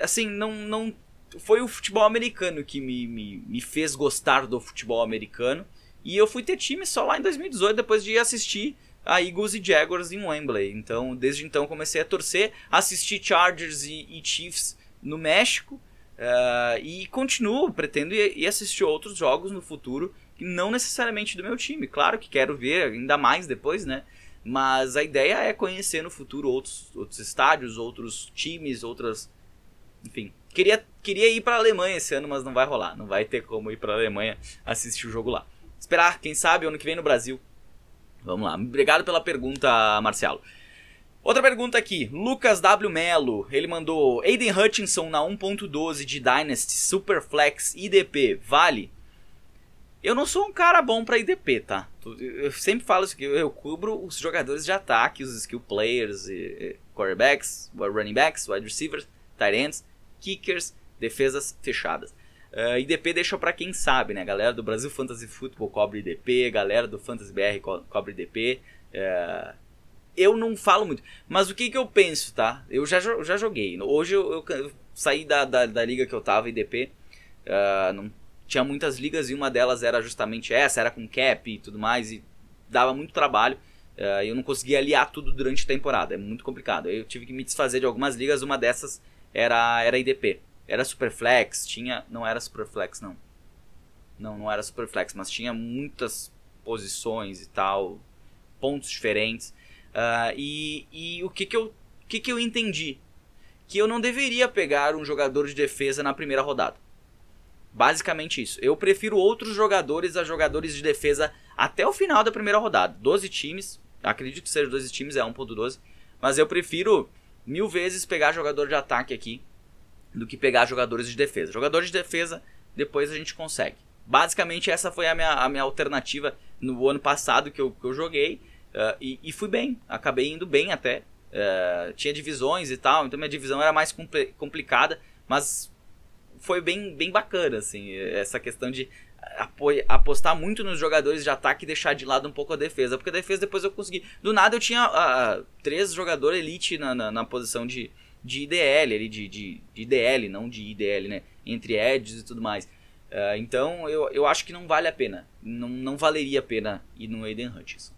assim, não, não foi o futebol americano que me, me, me fez gostar do futebol americano. E eu fui ter time só lá em 2018, depois de assistir a Eagles e Jaguars em Wembley. Então, desde então comecei a torcer, assistir Chargers e, e Chiefs no México. Uh, e continuo, pretendo ir, ir, assistir outros jogos no futuro, não necessariamente do meu time. Claro que quero ver ainda mais depois, né? Mas a ideia é conhecer no futuro outros, outros estádios, outros times, outras. Enfim. Queria, queria ir para a Alemanha esse ano, mas não vai rolar. Não vai ter como ir para a Alemanha assistir o jogo lá. Esperar, quem sabe, ano que vem no Brasil. Vamos lá. Obrigado pela pergunta, Marcelo. Outra pergunta aqui, Lucas W. Melo, ele mandou Aiden Hutchinson na 1.12 de Dynasty Superflex IDP, vale? Eu não sou um cara bom para IDP, tá? Eu sempre falo isso que eu cubro os jogadores de ataque, os skill players, e, quarterbacks, running backs, wide receivers, tight ends, kickers, defesas fechadas. Uh, IDP deixa para quem sabe, né? Galera do Brasil Fantasy Football cobre IDP, galera do Fantasy BR co cobre IDP. Uh, é, eu não falo muito, mas o que, que eu penso, tá? Eu já, já joguei. Hoje eu, eu, eu saí da, da, da, liga que eu tava, IDP. Uh, é, não tinha muitas ligas e uma delas era justamente essa, era com cap e tudo mais, e dava muito trabalho. Uh, eu não conseguia aliar tudo durante a temporada, é muito complicado. Eu tive que me desfazer de algumas ligas, uma dessas era, era IDP. Era Superflex, tinha. Não era Superflex, não. Não, não era Superflex, mas tinha muitas posições e tal, pontos diferentes. Uh, e, e o que que eu, o que que eu entendi? Que eu não deveria pegar um jogador de defesa na primeira rodada. Basicamente isso. Eu prefiro outros jogadores a jogadores de defesa até o final da primeira rodada. 12 times, acredito que seja 12 times, é 1.12. Mas eu prefiro mil vezes pegar jogador de ataque aqui. do que pegar jogadores de defesa. Jogadores de defesa, depois a gente consegue. Basicamente, essa foi a minha, a minha alternativa no ano passado que eu, que eu joguei. Uh, e, e, fui bem, acabei indo bem até. Uh, tinha divisões e tal, então minha divisão era mais compl complicada, mas foi bem, bem bacana, assim, essa questão de apostar muito nos jogadores de ataque e deixar de lado um pouco a defesa. Porque a defesa depois eu consegui. Do nada eu tinha uh, três jogadores elite na, na, na, posição de, de IDL, ali, de, de, de IDL, não de IDL, né? Entre edges e tudo mais. Uh, então eu, eu acho que não vale a pena. Não, não valeria a pena ir no Aiden Hutchinson.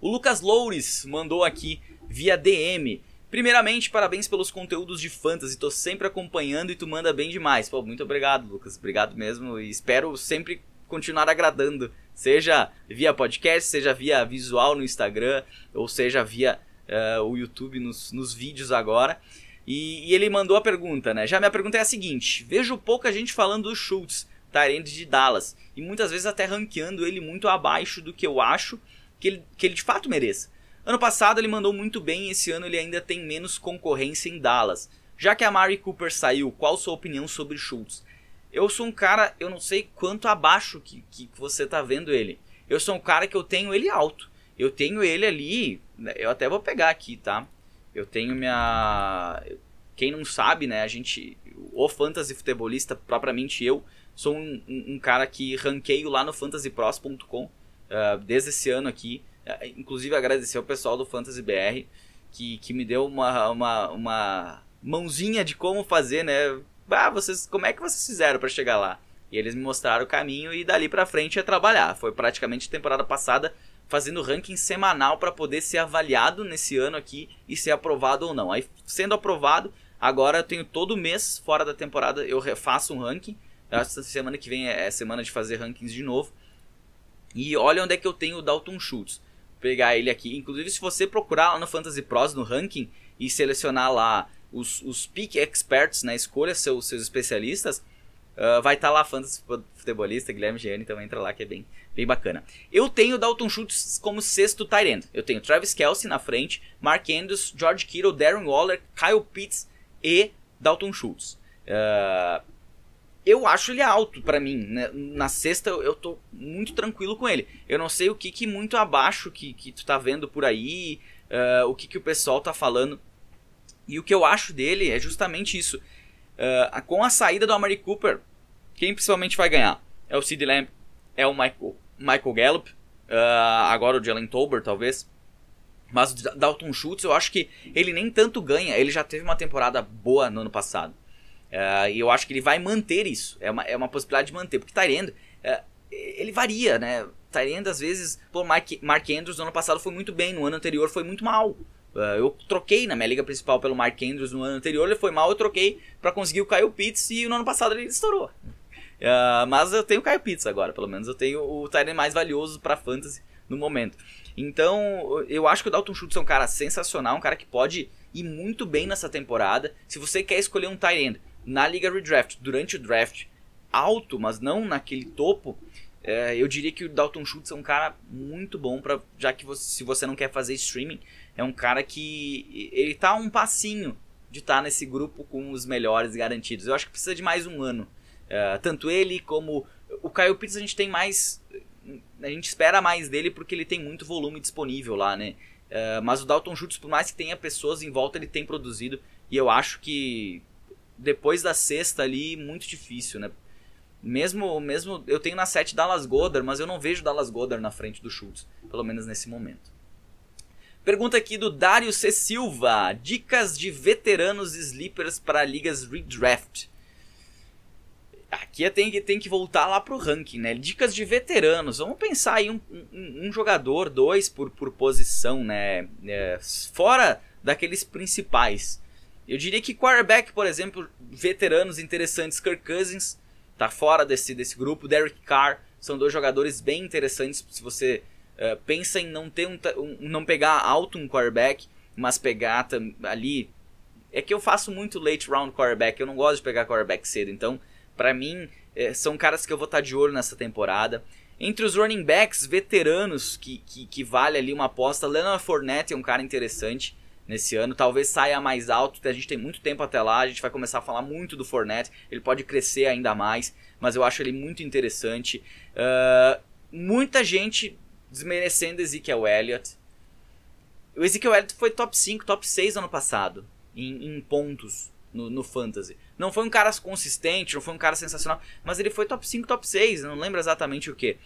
O Lucas Loures mandou aqui via DM. Primeiramente, parabéns pelos conteúdos de fantasy, tô sempre acompanhando e tu manda bem demais. Pô, muito obrigado, Lucas. Obrigado mesmo e espero sempre continuar agradando, seja via podcast, seja via visual no Instagram, ou seja via uh, o YouTube nos, nos vídeos agora. E, e, ele mandou a pergunta, né? Já minha pergunta é a seguinte: vejo pouca gente falando do Schultz, Tyrande de Dallas, e muitas vezes até ranqueando ele muito abaixo do que eu acho que ele, que ele de fato mereça. Ano passado ele mandou muito bem e esse ano ele ainda tem menos concorrência em Dallas. Já que a Mari Cooper saiu, qual sua opinião sobre Schultz? Eu sou um cara, eu não sei quanto abaixo que, que você tá vendo ele. Eu sou um cara que eu tenho ele alto. Eu tenho ele ali, né, eu até vou pegar aqui, tá? Eu tenho minha. Quem não sabe, né? A gente. O fantasy futebolista, propriamente eu, sou um, um, um cara que ranqueio lá no fantasypros.com uh, ah, desde esse ano aqui. É, inclusive agradecer ao pessoal do Fantasy BR que, que me deu uma, uma, uma mãozinha de como fazer, né? Ah, vocês, como é que vocês fizeram para chegar lá? E eles me mostraram o caminho e dali para frente é trabalhar. Foi praticamente temporada passada fazendo ranking semanal para poder ser avaliado nesse ano aqui e ser aprovado ou não. Aí sendo aprovado, agora eu tenho todo mês fora da temporada eu refaço um ranking. Essa semana que vem é semana de fazer rankings de novo. E olha onde é que eu tenho o Dalton Schultz pegar ele aqui. Inclusive, se você procurar lá no Fantasy Pros, no ranking, e selecionar lá os, os Peak Experts, né, escolha seus, seus especialistas, uh, vai estar tá lá Fantasy Futebolista, Guilherme Gianni, então entra lá que é bem, bem bacana. Eu tenho Dalton Schultz como sexto tight end. Eu tenho Travis Kelsey na frente, Mark Andrews, George Kittle, Darren Waller, Kyle Pitts e Dalton Schultz. Uh, eu acho ele alto para mim. Né? Na sexta eu tô muito tranquilo com ele. Eu não sei o que, que muito abaixo que, que tu tá vendo por aí, uh, o que, que o pessoal tá falando. E o que eu acho dele é justamente isso. Uh, com a saída do Amari Cooper, quem principalmente vai ganhar? É o Sid Lamb, é o Michael, Michael Gallup, uh, agora o Jalen Tolbert talvez. Mas o Dalton Schultz eu acho que ele nem tanto ganha, ele já teve uma temporada boa no ano passado. Uh, e eu acho que ele vai manter isso. É uma, é uma possibilidade de manter. Porque Tyrande, uh, ele varia, né? Tyrande, às vezes, pô, Mark, Mark Andrews no ano passado foi muito bem, no ano anterior foi muito mal. Uh, eu troquei na minha liga principal pelo Mark Andrews no ano anterior, ele foi mal, eu troquei para conseguir o Kyle Pitts e no ano passado ele estourou. Uh, mas eu tenho o Kyle Pitts agora, pelo menos eu tenho o Tyrande mais valioso para fantasy no momento. Então, eu acho que o Dalton Schultz é um cara sensacional, um cara que pode ir muito bem nessa temporada. Se você quer escolher um tight na Liga Redraft, durante o draft, alto, mas não naquele topo, é, eu diria que o Dalton Schultz é um cara muito bom para já que você, se você não quer fazer streaming, é um cara que ele tá um passinho de estar tá nesse grupo com os melhores garantidos. Eu acho que precisa de mais um ano. É, tanto ele como o Kyle Pitts a gente tem mais a gente espera mais dele porque ele tem muito volume disponível lá, né? É, mas o Dalton Schultz, por mais que tenha pessoas em volta, ele tem produzido e eu acho que depois da sexta ali, muito difícil, né? Mesmo, mesmo eu tenho na 7 Dallas Goddard, mas eu não vejo Dallas Goddard na frente do Schultz, pelo menos nesse momento. Pergunta aqui do Dário C. Silva: Dicas de veteranos sleepers para ligas redraft. Aqui tem que, tem que voltar lá pro ranking, né? Dicas de veteranos. Vamos pensar aí um, um, um jogador, dois por, por posição, né? É, fora daqueles principais. Eu diria que quarterback, por exemplo, veteranos interessantes, Kirk Cousins, tá fora desse, desse grupo, Derek Carr, são dois jogadores bem interessantes se você uh, pensa em não ter um, um, não pegar alto um quarterback, mas pegar ali é que eu faço muito late round quarterback, eu não gosto de pegar quarterback cedo, então para mim é, são caras que eu vou estar tá de olho nessa temporada. Entre os running backs veteranos que, que, que vale ali uma aposta, Leonard Fournette é um cara interessante. Nesse ano. Talvez saia mais alto, a gente tem muito tempo até lá, a gente vai começar a falar muito do Fournette, ele pode crescer ainda mais, mas eu acho ele muito interessante. Uh, muita gente desmerecendo Ezekiel Elliott. O Ezekiel Elliott foi top 5, top 6 ano passado, em, em pontos no, no, Fantasy. Não foi um cara consistente, não foi um cara sensacional, mas ele foi top 5, top 6, não lembro exatamente o que.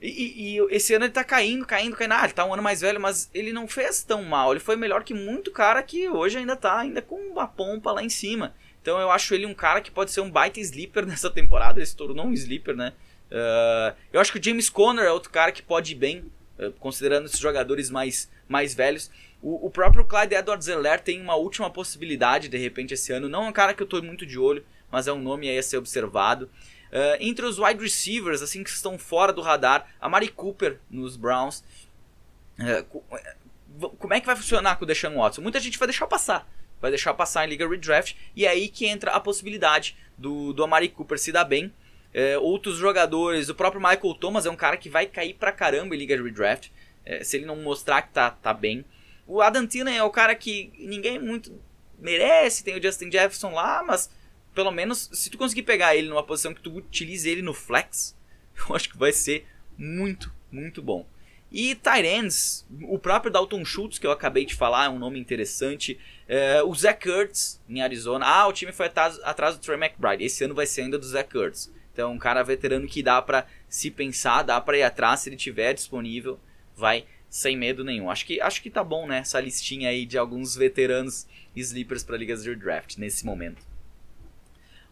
E, e, e, esse ano ele tá caindo, caindo, caindo. Ah, ele tá um ano mais velho, mas ele não fez tão mal. Ele foi melhor que muito cara que hoje ainda tá ainda com uma pompa lá em cima. Então eu acho ele um cara que pode ser um baita sleeper nessa temporada. Ele se tornou um sleeper, né? Uh, eu acho que o James Conner é outro cara que pode ir bem, uh, considerando esses jogadores mais, mais velhos. O, o próprio Clyde Edwards-Helaire tem uma última possibilidade, de repente, esse ano. Não é um cara que eu tô muito de olho, mas é um nome aí a ser observado. Uh, entre os wide receivers, assim, que estão fora do radar, a Mari Cooper nos Browns. Uh, como é que vai funcionar com o Deshaun Watson? Muita gente vai deixar passar. Vai deixar passar em Liga Redraft. E é aí que entra a possibilidade do, do Amari Cooper se dar bem. Outros jogadores, o próprio Michael Thomas é um cara que vai cair pra caramba em Liga Redraft. se ele não mostrar que tá, tá bem. O Adam é o cara que ninguém muito merece. Tem o Justin Jefferson lá, mas pelo menos, se tu conseguir pegar ele numa posição que tu utilize ele no flex, eu acho que vai ser muito, muito bom. E Tyrants, o próprio Dalton Schultz, que eu acabei de falar, é um nome interessante. É, o Zach Ertz, em Arizona. Ah, o time foi atrás, atrás do Trey McBride. Esse ano vai ser ainda do Zach Ertz. Então, um cara veterano que dá para se pensar, dá para ir atrás se ele tiver disponível. Vai sem medo nenhum. Acho que, acho que tá bom, né? Essa listinha aí de alguns veteranos sleepers para ligas de draft nesse momento.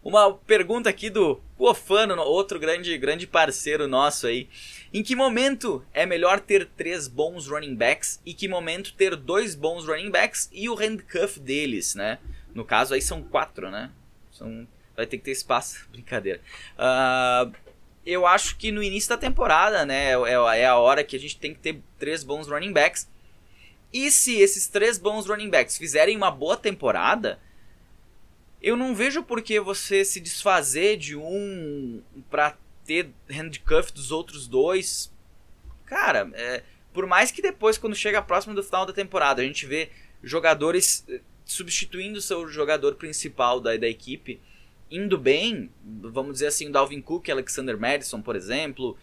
Uma pergunta aqui do Pofano, outro grande, grande parceiro nosso aí. Em que momento é melhor ter três bons running backs e que momento ter dois bons running backs e o handcuff deles, né? No caso aí são quatro, né? São... Vai ter que ter espaço. Brincadeira. Uh, eu acho que no início da temporada, né? É, é a hora que a gente tem que ter três bons running backs. E se esses três bons running backs fizerem uma boa temporada, eu não vejo por que você se desfazer de um pra ter handcuff dos outros dois. Cara, é, por mais que depois, quando chega próximo do final da temporada, a gente vê jogadores eh, substituindo o seu jogador principal da, da equipe, indo bem, vamos dizer assim, o Dalvin Cook, Alexander Madison, por exemplo,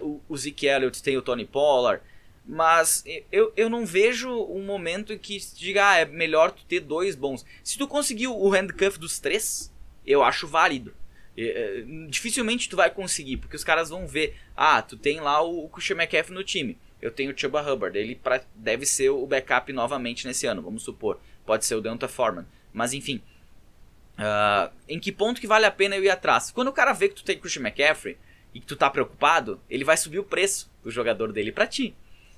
uh, o, o Zeke Elliott tem o Tony Pollard, mas eu, eu não vejo um momento em que diga, ah, é melhor tu ter dois bons. Se tu conseguiu o handcuff dos três, eu acho válido. É, dificilmente tu vai conseguir, porque os caras vão ver, ah, tu tem lá o, o Christian McCaffrey no time, eu tenho o Chuba Hubbard, ele pra, deve ser o backup novamente nesse ano, vamos supor. Pode ser o Deonta Foreman. Mas enfim, uh, em que ponto que vale a pena eu ir atrás? Quando o cara vê que tu tem Christian McCaffrey e que tu tá preocupado, ele vai subir o preço do jogador dele para ti.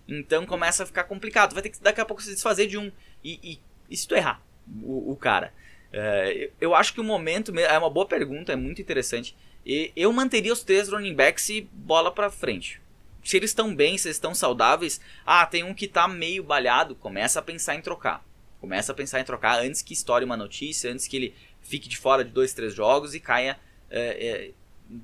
Então começa a ficar complicado. Vai ter que daqui a pouco se desfazer de um. E, e, e se tu errar o, o cara? É, eu acho que o momento. É uma boa pergunta, é muito interessante. E eu manteria os três running backs e bola pra frente. Se eles estão bem, se eles estão saudáveis. Ah, tem um que tá meio balhado. Começa a pensar em trocar. Começa a pensar em trocar antes que estoure uma notícia, antes que ele fique de fora de dois, três jogos e caia é, é,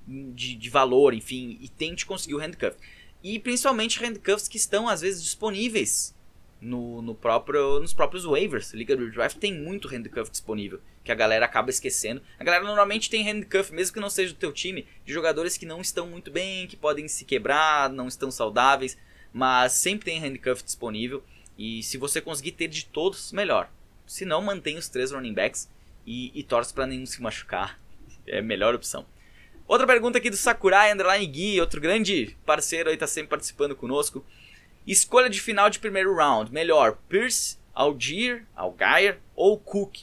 de, de valor, enfim, e tente conseguir o handcuff. E principalmente handcuffs que estão às vezes disponíveis no, no próprio, nos próprios waivers. Liga do Draft tem muito handcuff disponível, que a galera acaba esquecendo. A galera normalmente tem handcuff, mesmo que não seja do teu time, de jogadores que não estão muito bem, que podem se quebrar, não estão saudáveis, mas sempre tem handcuff disponível. E se você conseguir ter de todos, melhor. Se não, mantém os três running backs e, e torce para nenhum se machucar. É a melhor opção. Outra pergunta aqui do Sakurai Underline Gui, outro grande parceiro aí, tá sempre participando conosco. Escolha de final de primeiro round, melhor, Pierce, Algier, Algier ou Cook?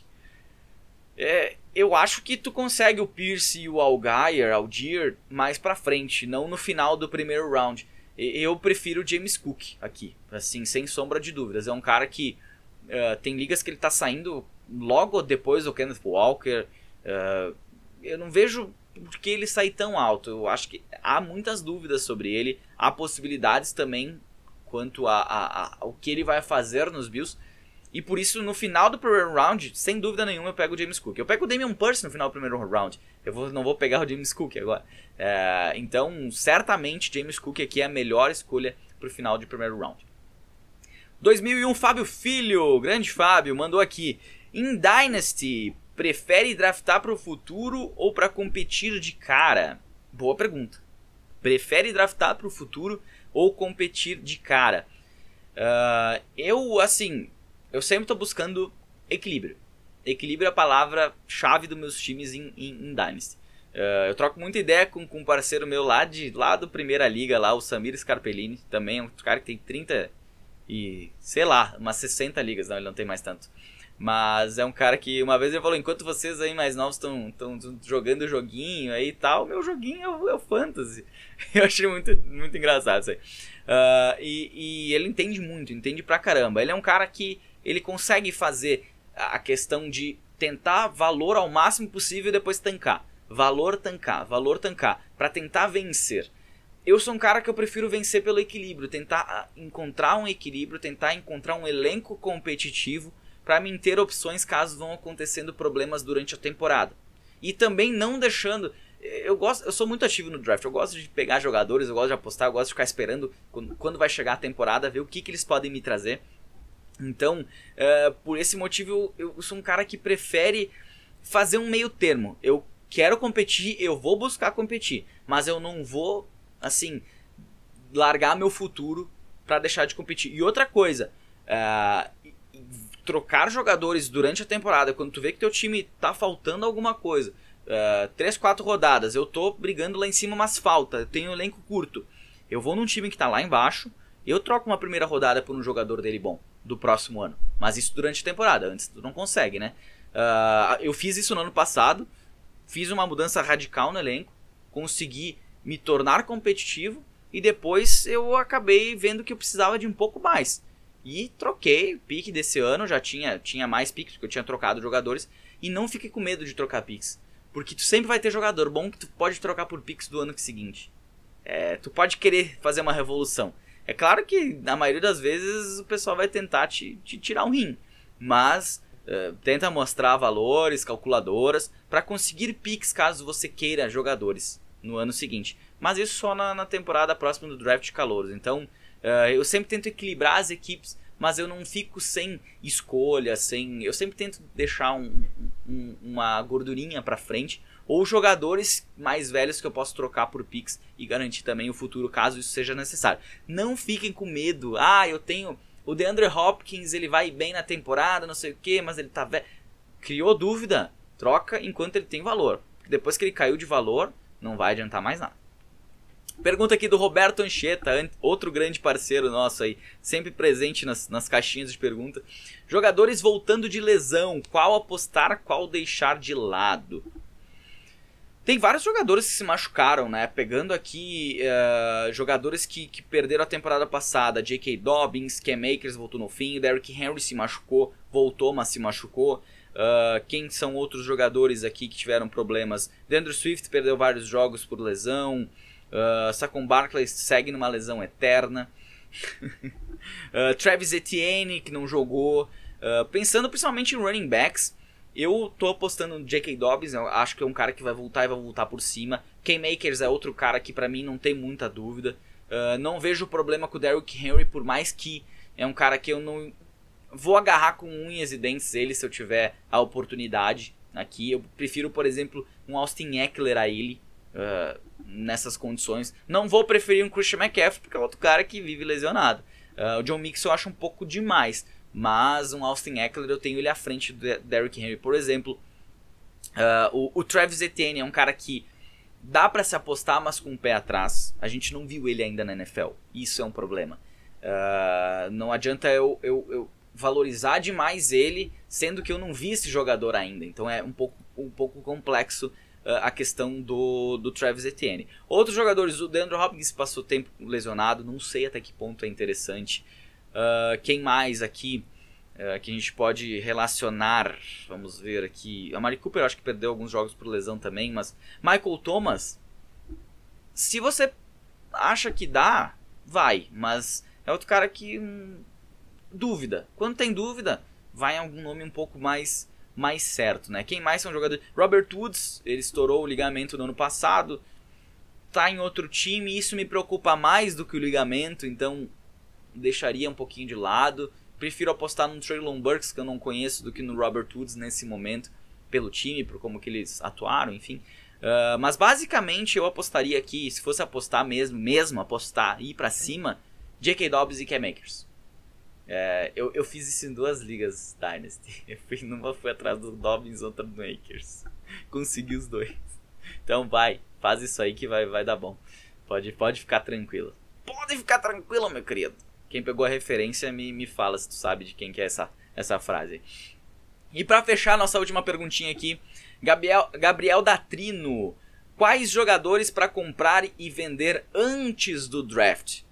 É, eu acho que tu consegue o Pierce e o Algier, Algier mais pra frente, não no final do primeiro round. Eu prefiro James Cook aqui, assim, sem sombra de dúvidas. É um cara que uh, tem ligas que ele tá saindo logo depois do Kenneth Walker. Uh, eu não vejo por que ele sair tão alto. Eu acho que há muitas dúvidas sobre ele, há possibilidades também quanto a, a, a, o que ele vai fazer nos Bills. E por isso, no final do primeiro round, sem dúvida nenhuma, eu pego o James Cook. Eu pego o Damian Pierce no final do primeiro round. Eu vou, não vou pegar o James Cook agora. É, então, certamente, James Cook aqui é a melhor escolha para o final de primeiro round. 2001, Fábio Filho, grande Fábio, mandou aqui. Em Dynasty, prefere draftar para o futuro ou para competir de cara? Boa pergunta. Prefere draftar para o futuro ou competir de cara? Uh, eu, assim, eu sempre estou buscando equilíbrio. Equilíbrio é a palavra-chave dos meus times em, em, em Dynasty. Uh, eu troco muita ideia com, com um parceiro meu lá, de, lá do Primeira Liga, lá, o Samir Scarpellini. Também é um cara que tem 30 e, sei lá, umas 60 ligas. Não, ele não tem mais tanto. Mas é um cara que uma vez ele falou: enquanto vocês aí mais novos estão jogando joguinho aí e tal, meu joguinho é o, é o Fantasy. Eu achei muito, muito engraçado isso aí. Uh, e, e, ele entende muito, entende pra caramba. Ele é um cara que ele consegue fazer a questão de tentar valor ao máximo possível e depois tancar. Valor, tancar, valor, tancar. para tentar vencer. Eu sou um cara que eu prefiro vencer pelo equilíbrio, tentar ah, encontrar um equilíbrio, tentar encontrar um elenco competitivo para mim ter opções caso vão acontecendo problemas durante a temporada. E também não deixando. Eu gosto, eu sou muito ativo no draft. Eu gosto de pegar jogadores, eu gosto de apostar, eu gosto de ficar esperando quando, quando vai chegar a temporada, ver o que, que eles podem me trazer. Então, uh, por esse motivo, eu, eu sou um cara que prefere fazer um meio termo. Eu quero competir, eu vou buscar competir, mas eu não vou, assim, largar meu futuro para deixar de competir. E outra coisa, uh, trocar jogadores durante a temporada, quando tu vê que teu time tá faltando alguma coisa, uh, três, quatro rodadas, eu tô brigando lá em cima, mas falta, eu tenho um elenco curto. Eu vou num time que tá lá embaixo, eu troco uma primeira rodada por um jogador dele bom, do próximo ano. Mas isso durante a temporada, antes tu não consegue, né? Uh, eu fiz isso no ano passado, fiz uma mudança radical no elenco, consegui me tornar competitivo e depois eu acabei vendo que eu precisava de um pouco mais. E troquei o pique desse ano, já tinha, tinha mais piques, porque eu tinha trocado jogadores. E não fique com medo de trocar piques. Porque tu sempre vai ter jogador bom que tu pode trocar por piques do ano seguinte. É, tu pode querer fazer uma revolução. É claro que na maioria das vezes o pessoal vai tentar te, te tirar um rim. Mas uh, tenta mostrar valores, calculadoras, para conseguir piques caso você queira jogadores no ano seguinte. Mas isso só na, na temporada próxima do draft de calouros. Então Uh, eu sempre tento equilibrar as equipes, mas eu não fico sem escolha, sem. Eu sempre tento deixar um, um, uma gordurinha para frente. Ou jogadores mais velhos que eu posso trocar por picks e garantir também o futuro caso isso seja necessário. Não fiquem com medo. Ah, eu tenho. O DeAndre Hopkins ele vai bem na temporada, não sei o que, mas ele tá velho. Criou dúvida? Troca enquanto ele tem valor. Depois que ele caiu de valor, não vai adiantar mais nada. Pergunta aqui do Roberto Ancheta, outro grande parceiro nosso aí, sempre presente nas, nas caixinhas de pergunta. Jogadores voltando de lesão, qual apostar, qual deixar de lado? Tem vários jogadores que se machucaram, né? Pegando aqui uh, jogadores que, que perderam a temporada passada. J.K. Dobbins, Cam Akers voltou no fim. Derrick Henry se machucou, voltou, mas se machucou. Uh, quem são outros jogadores aqui que tiveram problemas? Deandre Swift perdeu vários jogos por lesão. Uh, Saquon Barkley segue numa lesão eterna. uh, Travis Etienne, que não jogou. Uh, pensando principalmente em running backs, eu tô apostando no J.K. Dobbins, eu acho que é um cara que vai voltar e vai voltar por cima. K-Makers é outro cara que para mim não tem muita dúvida. Uh, não vejo problema com o Derrick Henry, por mais que é um cara que eu não vou agarrar com unhas e dentes ele se eu tiver a oportunidade aqui. Eu prefiro, por exemplo, um Austin Eckler a ele. Uh, nessas condições. Não vou preferir um Christian McCaffrey porque é outro cara que vive lesionado. Uh, o John Mixon eu acho um pouco demais, mas um Austin Eckler eu tenho ele à frente do Derrick Henry, por exemplo. Uh, o, o, Travis Etienne é um cara que dá para se apostar, mas com o pé atrás. A gente não viu ele ainda na NFL. Isso é um problema. Uh, não adianta eu, eu, eu, valorizar demais ele, sendo que eu não vi esse jogador ainda. Então é um pouco, um pouco complexo a questão do, do Travis Etienne. Outros jogadores, o Deandre Hopkins passou tempo lesionado, não sei até que ponto é interessante. Uh, quem mais aqui uh, que a gente pode relacionar? Vamos ver aqui. A Mari Cooper acho que perdeu alguns jogos por lesão também, mas Michael Thomas, se você acha que dá, vai, mas é outro cara que hum, dúvida. Quando tem dúvida, vai em algum nome um pouco mais mais certo, né? Quem mais são jogadores? Robert Woods, ele estourou o ligamento no ano passado, tá em outro time, isso me preocupa mais do que o ligamento, então deixaria um pouquinho de lado. Prefiro apostar no Traylon Burks, que eu não conheço, do que no Robert Woods nesse momento, pelo time, por como que eles atuaram, enfim. Uh, mas basicamente eu apostaria aqui, se fosse apostar mesmo, mesmo apostar, ir para cima, J.K. Dobbs e Cam Akers. É, eu, eu fiz isso em duas ligas Dynasty. Eu fui, numa fui atrás do Dobbins, outra do Akers. Consegui os dois. Então vai, faz isso aí que vai, vai dar bom. Pode, pode ficar tranquilo. Pode ficar tranquilo, meu querido. Quem pegou a referência me, me fala se tu sabe de quem que é essa, essa frase. E para fechar nossa última perguntinha aqui, Gabriel, Gabriel Datrino. Quais jogadores para comprar e vender antes do draft?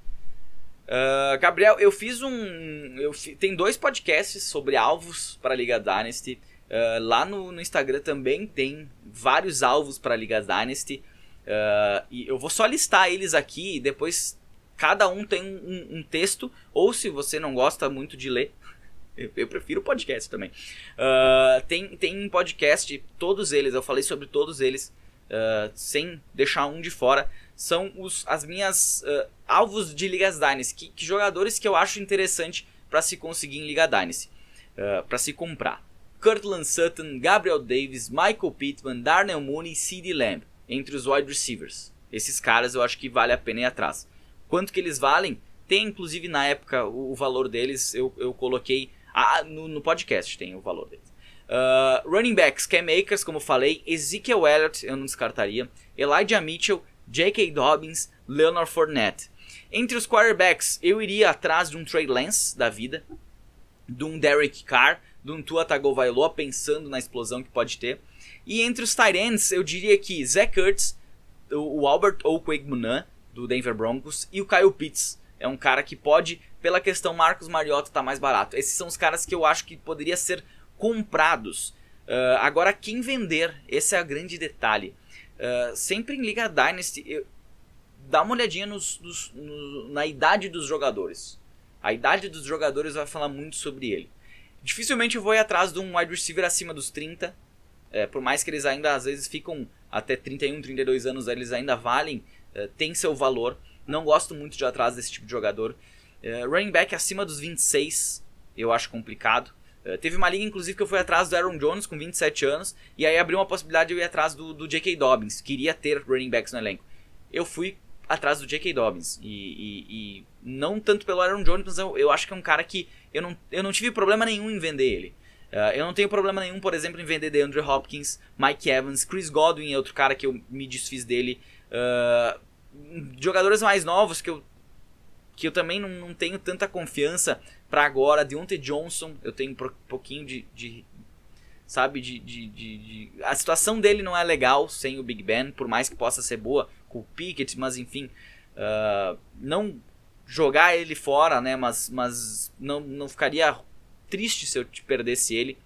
Uh, Gabriel, eu fiz um. Eu fi, tem dois podcasts sobre alvos para a Liga Dynasty. Uh, lá no, no, Instagram também tem vários alvos para a Liga Dynasty. Uh, e eu vou só listar eles aqui. Depois cada um tem um, um, texto. Ou se você não gosta muito de ler, eu, eu prefiro podcast também. tem, tem podcast, todos eles, eu falei sobre todos eles, sem deixar um de fora são os, as minhas uh, alvos de Ligas Dynasty. Que, que, jogadores que eu acho interessante para se conseguir em Liga Dynasty. Uh, para se comprar. Cortland Sutton, Gabriel Davis, Michael Pittman, Darnell Mooney e CeeDee Lamb. Entre os wide receivers. Esses caras eu acho que vale a pena ir atrás. Quanto que eles valem? Tem inclusive na época o, o valor deles. Eu, eu coloquei no, no podcast tem o valor deles. Uh, running backs, Cam Akers, como falei, Ezekiel Elliott, eu não descartaria, Elijah Mitchell, J.K. Dobbins, Leonard Fournette. Entre os quarterbacks, eu iria atrás de um Trey Lance da vida, de um Derek Carr, de um Tua Tagovailoa, pensando na explosão que pode ter. E entre os tight ends, eu diria que Zach Kurtz, o Albert Okwegmunan, do Denver Broncos, e o Kyle Pitts. É um cara que pode, pela questão Marcos Mariota, tá mais barato. Esses são os caras que eu acho que poderia ser comprados. Uh, agora, quem vender? Esse é o grande detalhe. Uh, sempre em Liga Dynasty, eu, dá uma olhadinha nos, nos, no, na idade dos jogadores. A idade dos jogadores vai falar muito sobre ele. Dificilmente eu vou ir atrás de um wide receiver acima dos 30. É, por mais que eles ainda às vezes ficam até 31, 32 anos, eles ainda valem, é, tem seu valor. Não gosto muito de atrás desse tipo de jogador. É, running back acima dos 26, eu acho complicado. Uh, teve uma liga, inclusive, que eu fui atrás do Aaron Jones com 27 anos, e aí abriu uma possibilidade de eu ir atrás do, do J.K. Dobbins. Queria ter running backs no elenco. Eu fui atrás do J.K. Dobbins. E, e, e, não tanto pelo Aaron Jones, mas eu, eu, acho que é um cara que eu não, eu não tive problema nenhum em vender ele. Uh, eu não tenho problema nenhum, por exemplo, em vender DeAndre Hopkins, Mike Evans, Chris Godwin é outro cara que eu me desfiz dele. Uh, jogadores mais novos que eu, que eu também não, não tenho tanta confiança para agora. Deontay Johnson, eu tenho um pouquinho de. de sabe, de, de, de, A situação dele não é legal sem o Big Ben, por mais que possa ser boa com o Pickett, mas enfim. Uh, não jogar ele fora, né? Mas, mas não, não ficaria triste se eu te perdesse ele.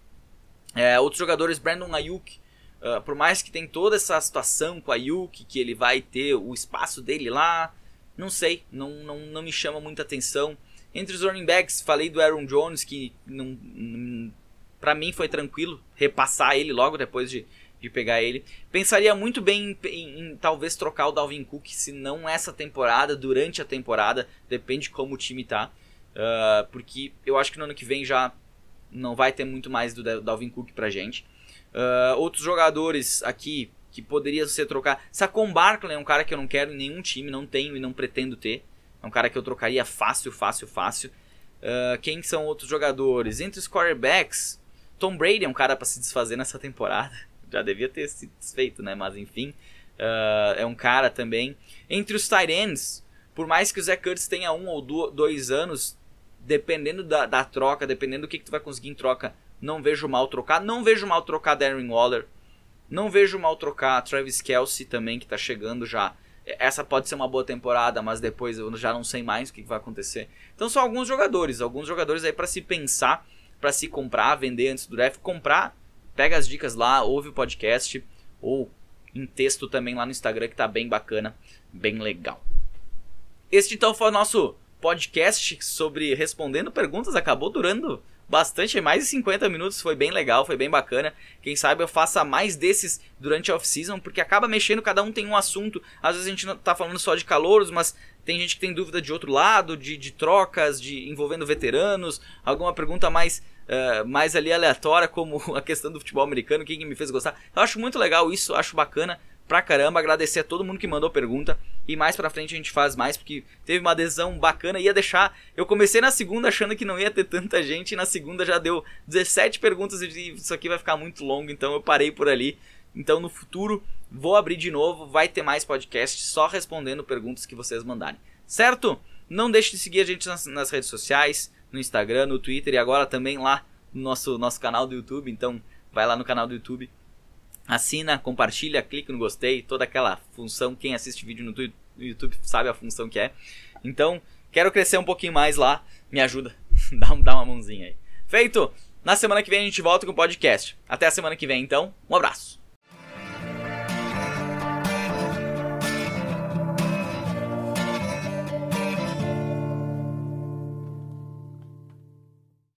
É, outros jogadores, Brandon Ayuk, uh, por mais que tem toda essa situação com a Ayuk, que ele vai ter o espaço dele lá, não sei, não, não, não me chama muita atenção. Entre os running backs, falei do Aaron Jones, que não, não para mim foi tranquilo repassar ele logo depois de, de pegar ele. Pensaria muito bem em, em, em, talvez trocar o Dalvin Cook, se não essa temporada, durante a temporada, depende de como o time tá. Uh, porque eu acho que no ano que vem já não vai ter muito mais do Dalvin Cook pra gente. Uh, outros jogadores aqui que poderiam ser trocar. Saquon Barkley é um cara que eu não quero em nenhum time, não tenho e não pretendo ter. É um cara que eu trocaria fácil, fácil, fácil. Uh, quem são outros jogadores? Entre os quarterbacks, Tom Brady é um cara para se desfazer nessa temporada. Já devia ter se desfeito, né? Mas enfim, uh, é um cara também. Entre os tight ends, por mais que o Zach Kurtz tenha um ou dois anos, dependendo da, da troca, dependendo do que, que tu vai conseguir em troca, não vejo mal trocar. Não vejo mal trocar Darren Waller. Não vejo mal trocar Travis Kelsey também, que está chegando já essa pode ser uma boa temporada, mas depois eu já não sei mais o que vai acontecer. Então são alguns jogadores, alguns jogadores aí para se pensar, para se comprar, vender antes do draft, comprar, pega as dicas lá, ouve o podcast ou em texto também lá no Instagram que tá bem bacana, bem legal. Este então foi o nosso podcast sobre respondendo perguntas, acabou durando bastante, mais de 50 minutos, foi bem legal, foi bem bacana. Quem sabe eu faça mais desses durante a off-season, porque acaba mexendo, cada um tem um assunto. Às vezes a gente não tá falando só de calouros, mas tem gente que tem dúvida de outro lado, de, de trocas, de envolvendo veteranos, alguma pergunta mais, uh, mais ali aleatória, como a questão do futebol americano, quem que me fez gostar. Eu acho muito legal isso, acho bacana pra caramba, agradecer a todo mundo que mandou pergunta. E mais pra frente a gente faz mais, porque teve uma adesão bacana. Ia deixar. Eu comecei na segunda achando que não ia ter tanta gente, e na segunda já deu 17 perguntas e isso aqui vai ficar muito longo, então eu parei por ali. Então no futuro vou abrir de novo, vai ter mais podcast só respondendo perguntas que vocês mandarem. Certo? Não deixe de seguir a gente nas, nas redes sociais, no Instagram, no Twitter e agora também lá no nosso, nosso canal do YouTube. Então vai lá no canal do YouTube, assina, compartilha, clica no gostei, toda aquela função. Quem assiste vídeo no YouTube sabe a função que é. Então, quero crescer um pouquinho mais lá, me ajuda, dá, dá uma mãozinha aí. Feito! Na semana que vem a gente volta com o podcast. Até a semana que vem, então, um abraço!